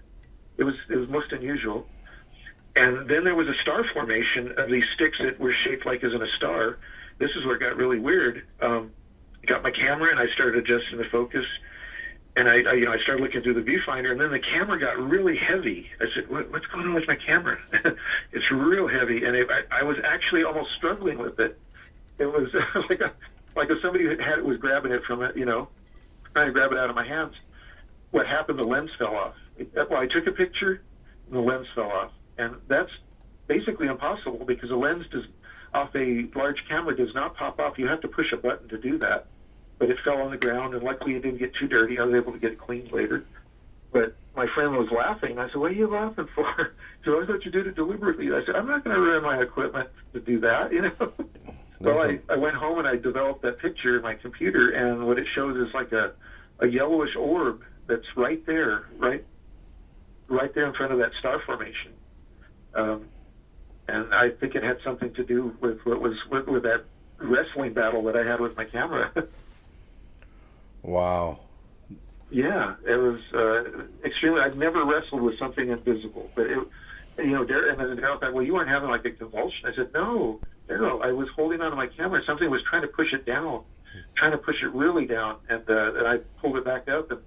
it was it was most unusual. And then there was a star formation of these sticks that were shaped like as in a star. This is where it got really weird. Um, got my camera and I started adjusting the focus, and I, I you know I started looking through the viewfinder, and then the camera got really heavy. I said, what, "What's going on with my camera? it's real heavy," and it, I, I was actually almost struggling with it. It was like a like if somebody had it was grabbing it from it, you know, trying to grab it out of my hands. What happened? The lens fell off. It, well, I took a picture, and the lens fell off, and that's basically impossible because the lens does off a large camera does not pop off. You have to push a button to do that. But it fell on the ground, and luckily it didn't get too dirty. I was able to get it cleaned later. But my friend was laughing. I said, "What are you laughing for?" So I thought you did it deliberately. I said, "I'm not going to ruin my equipment to do that," you know. Well, I, I went home and I developed that picture in my computer, and what it shows is like a, a yellowish orb that's right there, right, right there in front of that star formation. Um, and I think it had something to do with what was with, with that wrestling battle that I had with my camera. wow. Yeah, it was uh, extremely. I've never wrestled with something invisible, but it, you know, Dar- and then Daryl thought, well, you weren't having like a convulsion. I said, no, Daryl, I was holding onto my camera. Something was trying to push it down, trying to push it really down, and uh, and I pulled it back up, and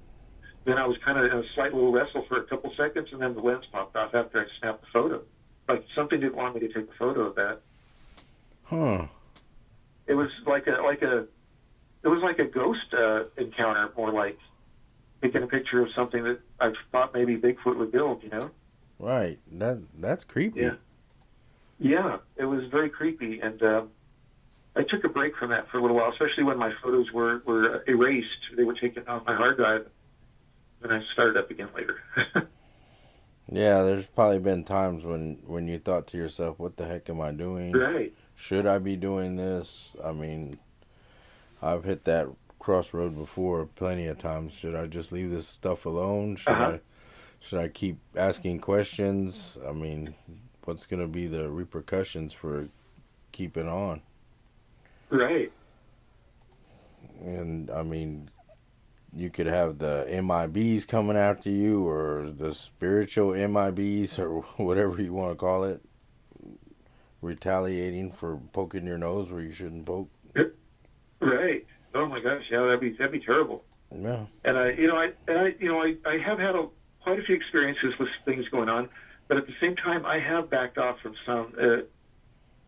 then I was kind of in a slight little wrestle for a couple seconds, and then the lens popped off after I snapped the photo. Like something didn't want me to take a photo of that. Huh. It was like a like a it was like a ghost uh, encounter, more like taking a picture of something that I thought maybe Bigfoot would build. You know. Right. That that's creepy. Yeah. Yeah, it was very creepy, and uh, I took a break from that for a little while, especially when my photos were were erased. They were taken off my hard drive, and I started up again later. yeah, there's probably been times when when you thought to yourself, "What the heck am I doing? Right. Should I be doing this?" I mean, I've hit that crossroad before plenty of times. Should I just leave this stuff alone? Should uh-huh. I should I keep asking questions? I mean, what's going to be the repercussions for keeping on? Right. And I mean, you could have the MIBs coming after you, or the spiritual MIBs, or whatever you want to call it, retaliating for poking your nose where you shouldn't poke. Right. Oh my gosh, yeah, that'd be that'd be terrible. Yeah. And I, you know, I, and I, you know, I, I have had a quite a few experiences with things going on, but at the same time, I have backed off from some. Uh,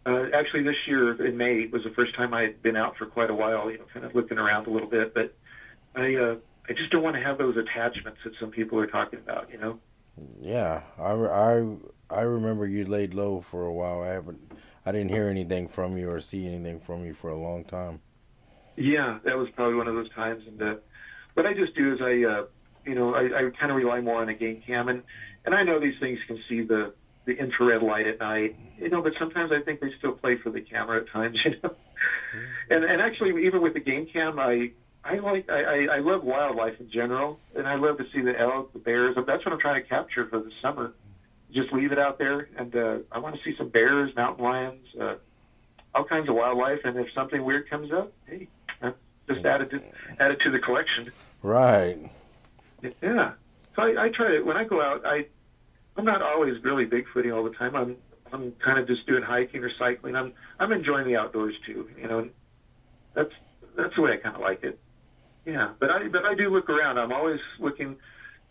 uh, actually, this year in May was the first time I had been out for quite a while, you know, kind of looking around a little bit. But I, uh, I just don't want to have those attachments that some people are talking about, you know. Yeah, I, I, I remember you laid low for a while. I haven't, I didn't hear anything from you or see anything from you for a long time. Yeah, that was probably one of those times. And uh, what I just do is I, uh, you know, I, I kind of rely more on a game cam, and and I know these things can see the the infrared light at night, you know, but sometimes I think they still play for the camera at times, you know. Mm-hmm. And and actually, even with the game cam, I I like I, I love wildlife in general, and I love to see the elk, the bears. That's what I'm trying to capture for the summer. Just leave it out there, and uh, I want to see some bears, mountain lions, uh, all kinds of wildlife. And if something weird comes up, hey, just add it to, add it to the collection. Right. Yeah. So I, I try to when I go out. I I'm not always really bigfooting all the time. I'm I'm kind of just doing hiking or cycling. I'm I'm enjoying the outdoors too. You know, that's that's the way I kind of like it. Yeah, but I but I do look around. I'm always looking,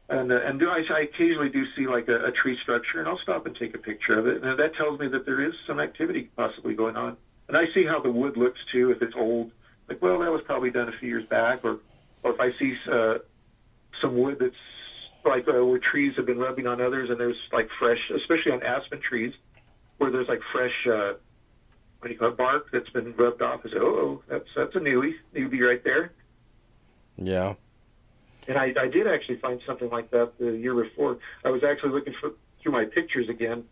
and uh, and do I, I occasionally do see like a, a tree structure, and I'll stop and take a picture of it, and that tells me that there is some activity possibly going on. And I see how the wood looks too. If it's old, like well, that was probably done a few years back, or or if I see uh, some wood that's like uh, where trees have been rubbing on others, and there's like fresh, especially on aspen trees, where there's like fresh, uh, what do you call it, bark that's been rubbed off. I say, oh, that's that's a newbie, newbie right there. Yeah. And I, I did actually find something like that the year before. I was actually looking for through my pictures again,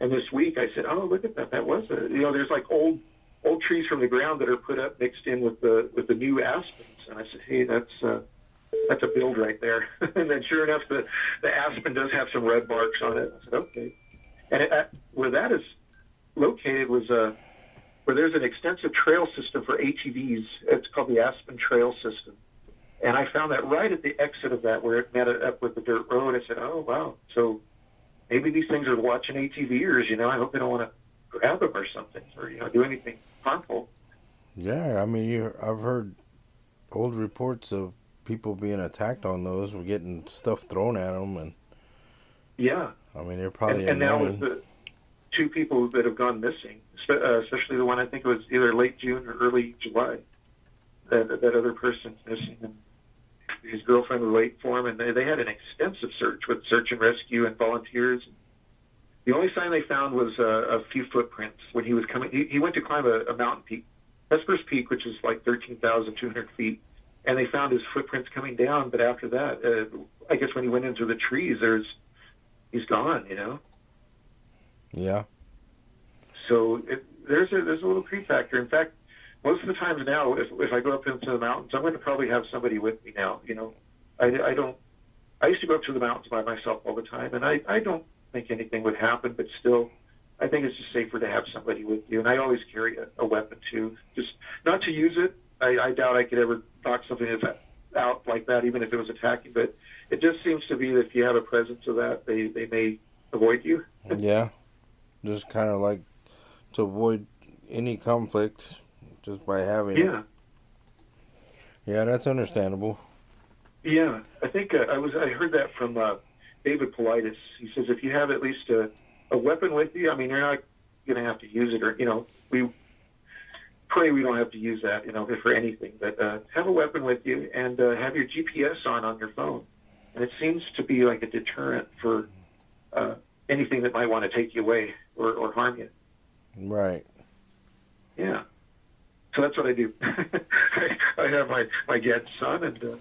and this week I said, oh, look at that. That was a, you know, there's like old old trees from the ground that are put up mixed in with the with the new aspens, and I said, hey, that's. Uh, that's a build right there. and then sure enough, the, the aspen does have some red marks on it. I said, okay. And it, uh, where that is located was uh, where there's an extensive trail system for ATVs. It's called the Aspen Trail System. And I found that right at the exit of that, where it met up with the dirt road. I said, "Oh wow!" So maybe these things are watching ATVers. You know, I hope they don't want to grab them or something, or you know, do anything harmful. Yeah, I mean, you. I've heard old reports of people being attacked on those, We're getting stuff thrown at them, and yeah, I mean, they're probably and, and now with the two people that have gone missing, uh, especially the one I think it was either late June or early July, that that other person's missing, and his girlfriend was waiting for him, and they, they had an extensive search with search and rescue and volunteers. The only sign they found was uh, a few footprints when he was coming. He, he went to climb a, a mountain peak, Hesperus Peak, which is like 13,200 feet, and they found his footprints coming down. But after that, uh, I guess when he went into the trees, there's he's gone. You know. Yeah. So it, there's a there's a little creep factor. In fact, most of the times now, if if I go up into the mountains, I'm going to probably have somebody with me now. You know, I, I don't. I used to go up to the mountains by myself all the time, and I I don't think anything would happen, but still, I think it's just safer to have somebody with you. And I always carry a, a weapon too, just not to use it. I, I doubt I could ever knock something out like that, even if it was attacking. But it just seems to be that if you have a presence of that, they they may avoid you. yeah, just kind of like to avoid any conflict just by having yeah. it. Yeah, that's understandable. Yeah, I think uh, I was. I heard that from uh, David Paulides. He says if you have at least a, a weapon with you, I mean, you're not going to have to use it, or you know, we pray we don't have to use that, you know, for anything. But uh, have a weapon with you and uh, have your GPS on on your phone, and it seems to be like a deterrent for uh, anything that might want to take you away or, or harm you. Right. Yeah. So that's what I do. I, I have my my Gad's son and uh,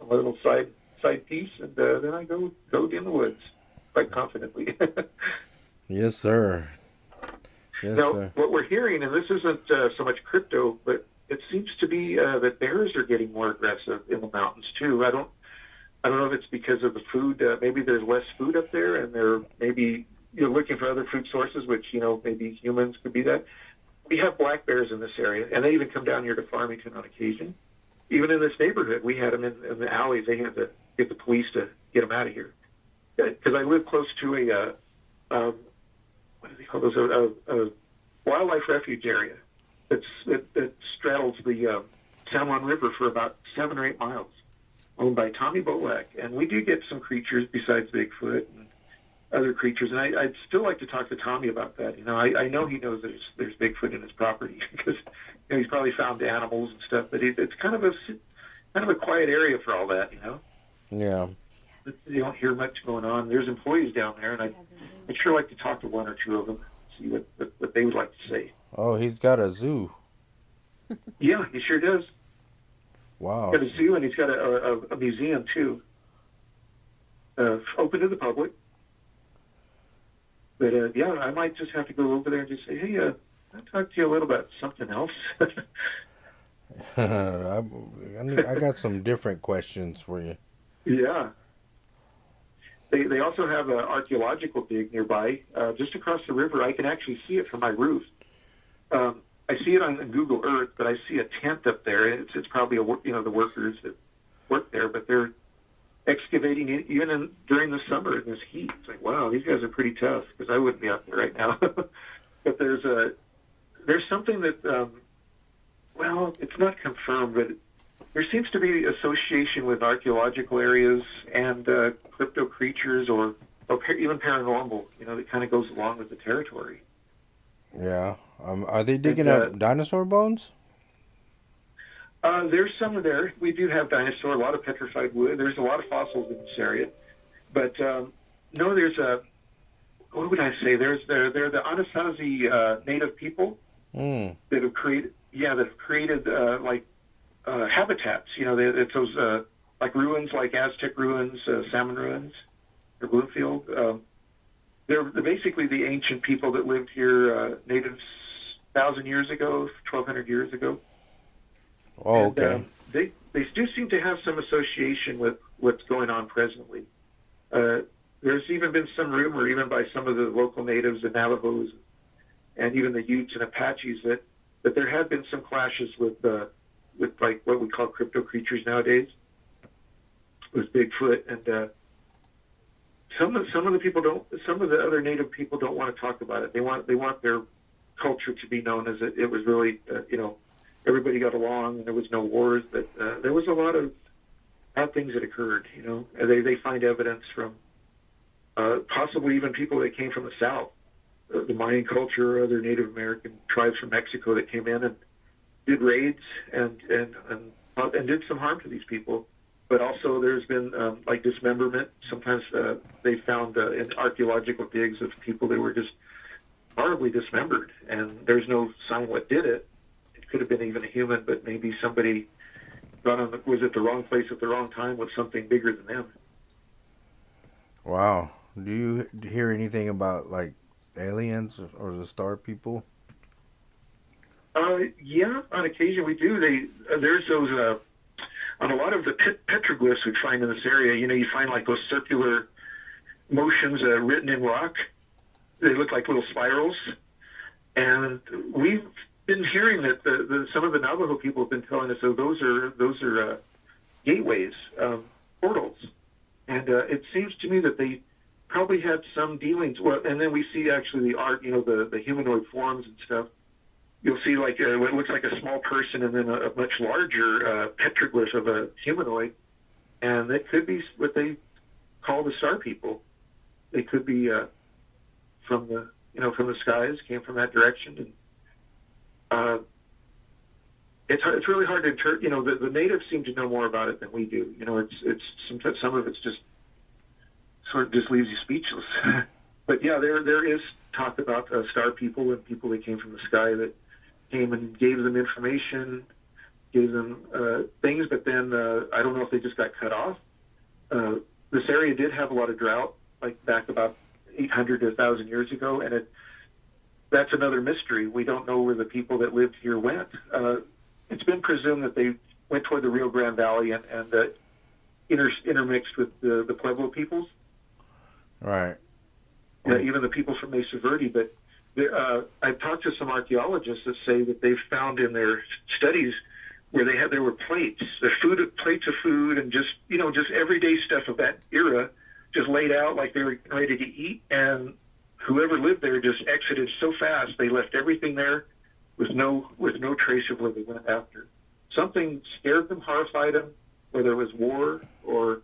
a little side side piece, and uh, then I go go in the woods quite confidently. yes, sir. Yes, now, sir. what we're hearing, and this isn't uh, so much crypto, but it seems to be uh, that bears are getting more aggressive in the mountains too. I don't, I don't know if it's because of the food. Uh, maybe there's less food up there, and they're maybe you know looking for other food sources, which you know maybe humans could be that we have black bears in this area, and they even come down here to Farmington on occasion. Even in this neighborhood, we had them in, in the alleys. They had to get the police to get them out of here because I live close to a uh, um, what do they call those a, a, a wildlife refuge area that's that, that straddles the uh, San Juan River for about seven or eight miles, owned by Tommy Bolack, and we do get some creatures besides Bigfoot and other creatures. And I, I'd still like to talk to Tommy about that. You know, I, I know he knows there's there's Bigfoot in his property because you know, he's probably found animals and stuff. But it, it's kind of a kind of a quiet area for all that. You know. Yeah. You don't hear much going on. There's employees down there, and I, I'd sure like to talk to one or two of them, see what what, what they would like to say. Oh, he's got a zoo. yeah, he sure does. Wow. He's got a zoo, and he's got a, a, a museum too, uh, open to the public. But uh, yeah, I might just have to go over there and just say, hey, uh, I'll talk to you a little about something else. I, I got some different questions for you. Yeah. They, they also have an archaeological dig nearby, uh, just across the river. I can actually see it from my roof. Um, I see it on Google Earth, but I see a tent up there. It's, it's probably a, you know the workers that work there, but they're excavating it even in, during the summer in this heat. It's like, wow, these guys are pretty tough because I wouldn't be out there right now. but there's a there's something that, um, well, it's not confirmed, but there seems to be association with archaeological areas and uh, crypto creatures or, or par- even paranormal. You know, that kind of goes along with the territory. Yeah. Um, are they digging and, uh, up dinosaur bones? Uh, there's some there. We do have dinosaur, a lot of petrified wood. There's a lot of fossils in this area, but um, no, there's a. What would I say? There's they're, they're the Anasazi uh, native people mm. that have created, yeah, that have created uh, like uh, habitats. You know, they, it's those uh, like ruins, like Aztec ruins, uh, Salmon ruins, or Bloomfield. Um, they're, they're basically the ancient people that lived here, uh, natives, thousand years ago, twelve hundred years ago. Oh, and, okay. Um, they they do seem to have some association with what's going on presently. Uh, there's even been some rumor, even by some of the local natives, the Navajos, and even the Utes and Apaches, that that there had been some clashes with uh, with like what we call crypto creatures nowadays, with Bigfoot, and uh, some of some of the people don't, some of the other native people don't want to talk about it. They want they want their culture to be known as it, it was really, uh, you know, everybody got along and there was no wars, but uh, there was a lot of bad things that occurred. You know, and they they find evidence from uh, possibly even people that came from the south, uh, the Mayan culture, other Native American tribes from Mexico that came in and did raids and and and, uh, and did some harm to these people. But also, there's been um, like dismemberment. Sometimes uh, they found uh, in archaeological digs of people that were just horribly dismembered, and there's no sign what did it. It could have been even a human, but maybe somebody got on the, was at the wrong place at the wrong time with something bigger than them. Wow. Do you hear anything about like aliens or the star people? Uh, yeah, on occasion we do. They uh, there's those uh, on a lot of the pet- petroglyphs we find in this area. You know, you find like those circular motions uh, written in rock. They look like little spirals, and we've been hearing that the, the some of the Navajo people have been telling us, oh, those are those are uh, gateways, um, portals, and uh, it seems to me that they probably had some dealings. Well, and then we see actually the art, you know, the the humanoid forms and stuff. You'll see like uh, what looks like a small person and then a, a much larger uh, petroglyph of a humanoid, and that could be what they call the star people. They could be uh, from the you know from the skies, came from that direction, and uh, it's it's really hard to interpret. You know, the, the natives seem to know more about it than we do. You know, it's it's some some of it's just sort of just leaves you speechless. but yeah, there there is talk about uh, star people and people that came from the sky that came and gave them information, gave them uh, things, but then uh, I don't know if they just got cut off. Uh, this area did have a lot of drought, like back about 800 to 1,000 years ago, and it that's another mystery. We don't know where the people that lived here went. Uh, it's been presumed that they went toward the Rio Grande Valley and, and uh, inter- intermixed with the, the Pueblo peoples. Right. Uh, even the people from Mesa Verde. But uh, I've talked to some archaeologists that say that they've found in their studies where they had there were plates, the food plates of food, and just you know just everyday stuff of that era, just laid out like they were ready to eat, and whoever lived there just exited so fast they left everything there with no with no trace of where they went after. Something scared them, horrified them, whether it was war or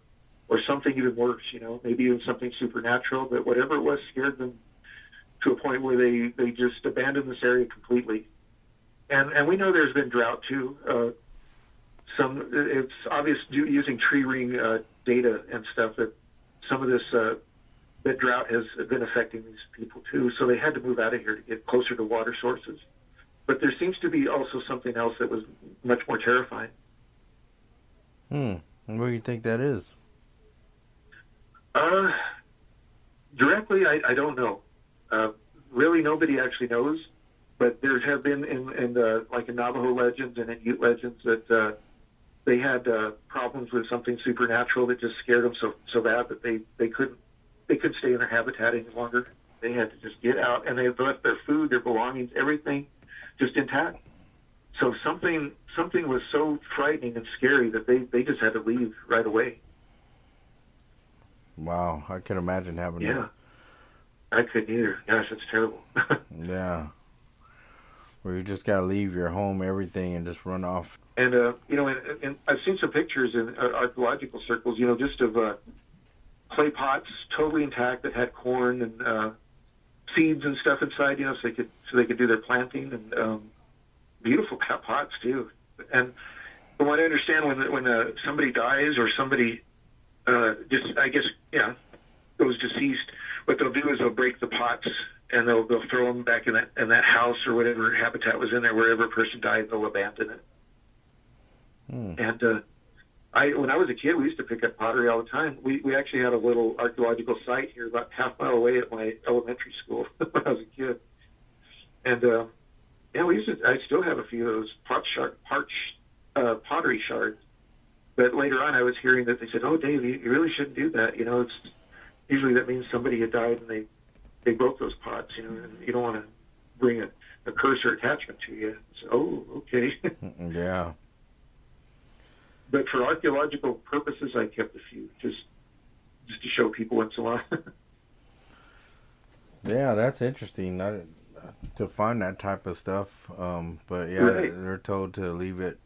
or something even worse, you know, maybe even something supernatural, but whatever it was scared them to a point where they, they just abandoned this area completely. And, and we know there's been drought too. Uh, some, it's obvious using tree ring uh, data and stuff that some of this, uh, that drought has been affecting these people too. So they had to move out of here to get closer to water sources. But there seems to be also something else that was much more terrifying. Hmm. What do you think that is? Uh, directly, I, I don't know. Uh, really, nobody actually knows. But there have been in, in the like in Navajo legends and in Ute legends that uh, they had uh, problems with something supernatural that just scared them so so bad that they they couldn't they couldn't stay in their habitat any longer. They had to just get out, and they left their food, their belongings, everything, just intact. So something something was so frightening and scary that they they just had to leave right away. Wow, I can imagine having yeah. I couldn't either. Gosh, it's terrible. yeah. Where you just gotta leave your home, everything, and just run off. And uh, you know, and, and I've seen some pictures in uh, archaeological circles, you know, just of uh, clay pots totally intact that had corn and uh, seeds and stuff inside, you know, so they could so they could do their planting and um, beautiful pots too. And from what I understand, when when uh, somebody dies or somebody uh, just I guess yeah goes deceased, what they'll do is they'll break the pots and they'll they'll throw them back in that in that house or whatever habitat was in there wherever a person died they'll abandon it. Hmm. And uh, I when I was a kid we used to pick up pottery all the time. We we actually had a little archaeological site here about half mile away at my elementary school when I was a kid. And uh, yeah, we used to. I still have a few of those pot shard, parch, uh, pottery shards but later on, I was hearing that they said, "Oh, Dave, you, you really shouldn't do that. You know, it's usually that means somebody had died and they they broke those pots. You know, and you don't want to bring a, a curse or attachment to you. So, oh, okay. yeah. But for archaeological purposes, I kept a few just just to show people once in a while. yeah, that's interesting. I, to find that type of stuff. Um, but yeah, Right. they're told to leave it,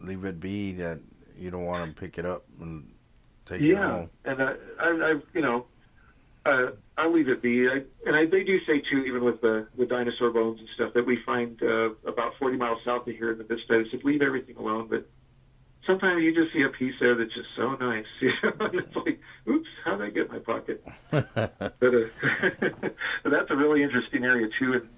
leave it be. That you don't want to pick it up and take it home. yeah, and I, I, I, you know, uh, I'll leave it be. I, and I, they do say too, even with the the dinosaur bones and stuff, that we find uh, about 40 miles south of here in the Bisti. They said leave everything alone, but sometimes you just see a piece there that's just so nice. You know, and it's like, oops, how did I get in my pocket? But uh, that's a really interesting area too. And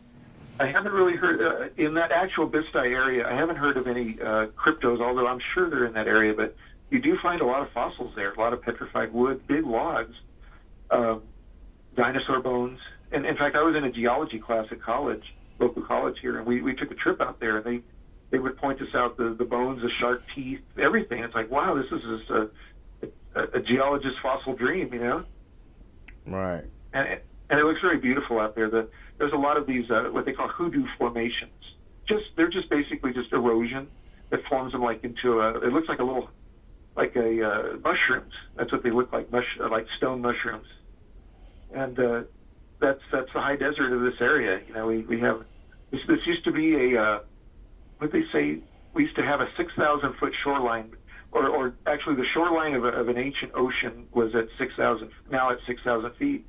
I haven't really heard uh, in that actual Bisti area. I haven't heard of any uh, cryptos, although I'm sure they're in that area. But you do find a lot of fossils there, a lot of petrified wood, big logs, um, dinosaur bones. And in fact, I was in a geology class at college, local college here, and we we took a trip out there, and they they would point us out the the bones, the shark teeth, everything. It's like, wow, this is just a a, a geologist's fossil dream, you know right. and it, and it looks very beautiful out there. The, there's a lot of these uh, what they call hoodoo formations. Just they're just basically just erosion that forms them like into a. It looks like a little like a uh, mushrooms. That's what they look like, mush uh, like stone mushrooms. And uh, that's that's the high desert of this area. You know, we we have this. This used to be a uh, what they say. We used to have a six thousand foot shoreline. Or, or actually, the shoreline of, a, of an ancient ocean was at 6,000, now at 6,000 feet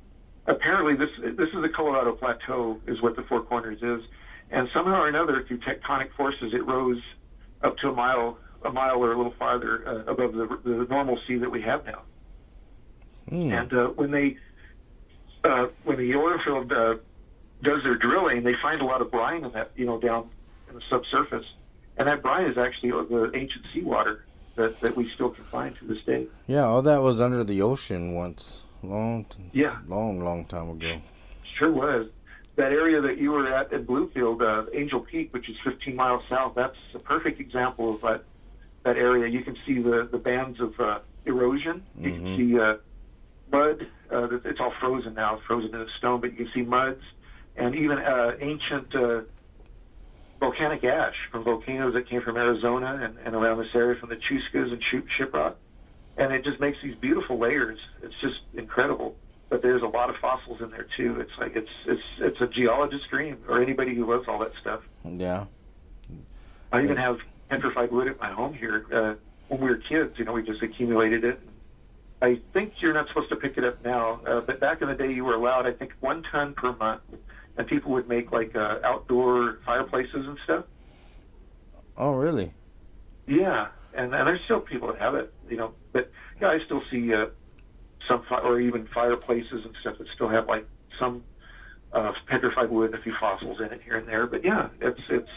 apparently this this is the Colorado Plateau is what the Four Corners is, and somehow or another through tectonic forces it rose up to a mile a mile or a little farther uh, above the the normal sea that we have now. Hmm. And uh, when they uh, when the oil field uh, does their drilling, they find a lot of brine in that you know down in the subsurface, and that brine is actually the ancient seawater that that we still can find to this day. Yeah, all that was under the ocean once, long, Yeah. long, long time ago. Sure was. That area that you were at at Bloomfield, uh, Angel Peak, which is 15 miles south, that's a perfect example of that that area. You can see the the bands of uh, erosion. You can Mhm. see uh, mud. Uh, it's all frozen now, frozen into stone, but you can see muds and even uh, ancient uh, volcanic ash from volcanoes that came from Arizona and, and around this area from the Chuscas and Ship- Shiprock. And it just makes these beautiful layers. It's just incredible but there's a lot of fossils in there too. It's like it's it's it's a geologist's dream, or anybody who loves all that stuff. Yeah. I even have petrified wood at my home here. Uh, when we were kids, you know, we just accumulated it. I think you're not supposed to pick it up now, uh, but back in the day, you were allowed, I think, one ton per month, and people would make like uh, outdoor fireplaces and stuff. Oh, really? Yeah, and and there's still people that have it, you know. But yeah, I still see uh, some fi- or even fireplaces and stuff that still have like some uh, petrified wood and a few fossils in it here and there. But yeah, it's it's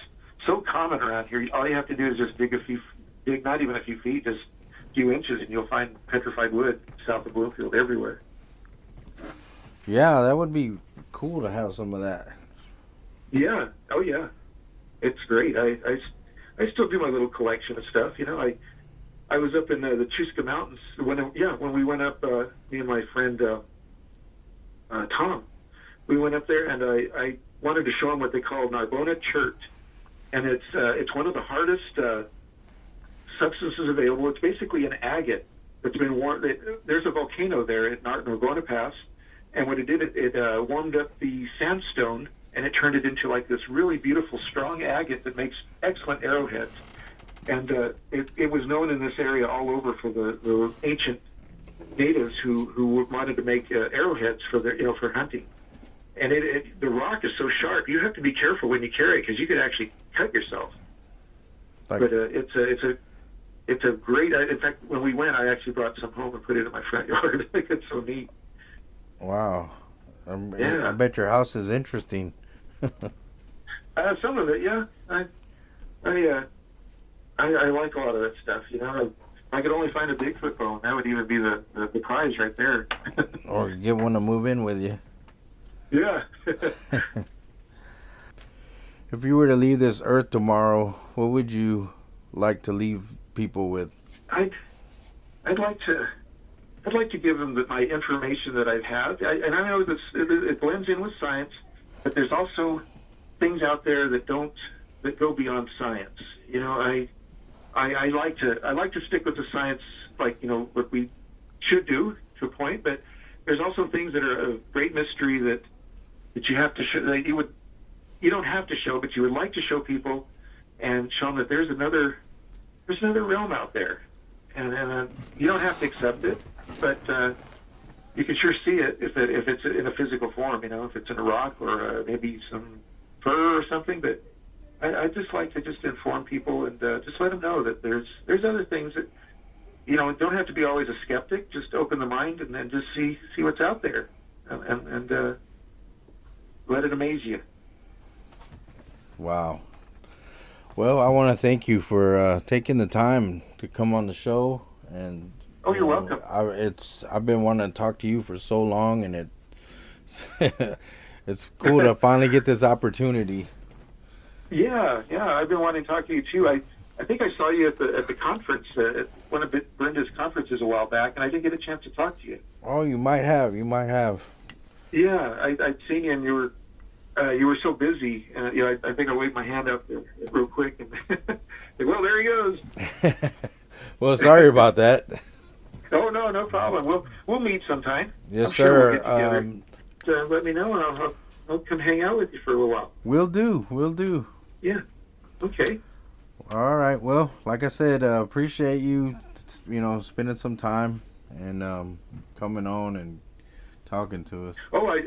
so common around here. All you have to do is just dig a few, dig not even a few feet, just few inches, and you'll find petrified wood south of Bloomfield everywhere. Yeah, that would be cool to have some of that. Yeah. Oh yeah. It's great. I, I, I still do my little collection of stuff. You know, I I was up in uh, the Chuska Mountains when yeah when we went up uh, me and my friend uh, uh, Tom, we went up there and I I wanted to show him what they call Narbona chert, and it's uh, it's one of the hardest uh, substances available. It's basically an agate that's been warmed. It, there's a volcano there at Nar- Narbona Pass, and what it did, it, it uh, warmed up the sandstone and it turned it into like this really beautiful, strong agate that makes excellent arrowheads. And uh, it, it was known in this area all over for the, the ancient natives who, who wanted to make uh, arrowheads for their, you know, for hunting. And it, it, the rock is so sharp, you have to be careful when you carry it because you could actually cut yourself. Like, But uh, it's a, it's a, it's a great. In fact, when we went, I actually brought some home and put it in my front yard. It's so neat. wow. Um, Yeah. I bet your house is interesting. Uh, some of it, yeah. I, I, uh, I, I like a lot of that stuff. You know, I, I could only find a Bigfoot bone, that would even be the the, the prize right there. or get one to move in with you. yeah. If you were to leave this earth tomorrow, what would you like to leave people with? I'd, I'd like to. I'd like to give them the, my information that I've had, I, and I know this it, it blends in with science, but there's also things out there that don't that go beyond science. You know, I, I I like to I like to stick with the science, like you know what we should do to a point, but there's also things that are a great mystery that that you have to show that you would you don't have to show, but you would like to show people and show them that there's another there's another realm out there, and, and uh, you don't have to accept it, but uh, you can sure see it if it, if it's in a physical form. You know, if it's in a rock or uh, maybe some fur or something. But I, I just like to just inform people and uh, just let them know that there's there's other things that you know don't have to be always a skeptic. Just open the mind and then just see see what's out there, and and, and uh, let it amaze you. Wow. Well, I want to thank you for uh, taking the time to come on the show and Oh, you're you know, welcome. I, it's I've been wanting to talk to you for so long, and it it's cool to finally get this opportunity. Yeah, yeah. I've been wanting to talk to you too. I I think I saw you at the at the conference uh, at one of Brenda's conferences a while back, and I didn't get a chance to talk to you. Oh, you might have, you might have. Yeah, I, I'd seen you, and you were uh, you were so busy. Uh, you know, I, I think I waved my hand up there real quick, and like, well, there he goes. well, sorry about that. Oh no, no problem. We'll we'll meet sometime. Yes, I'm sure we'll sir. um, Uh, let me know, and I'll, I'll I'll come hang out with you for a little while. we'll do, we'll do. Yeah. Okay. All right. Well, like I said, uh, appreciate you, you know, spending some time and um, coming on and talking to us. Oh, I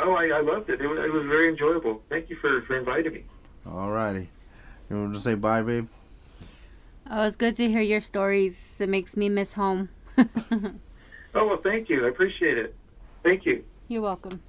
oh I, I loved it. It was, it was very enjoyable. Thank you for for inviting me. All righty. You want to say bye, babe? Oh, it's good to hear your stories. It makes me miss home. Oh well, thank you. I appreciate it. Thank you. You're welcome.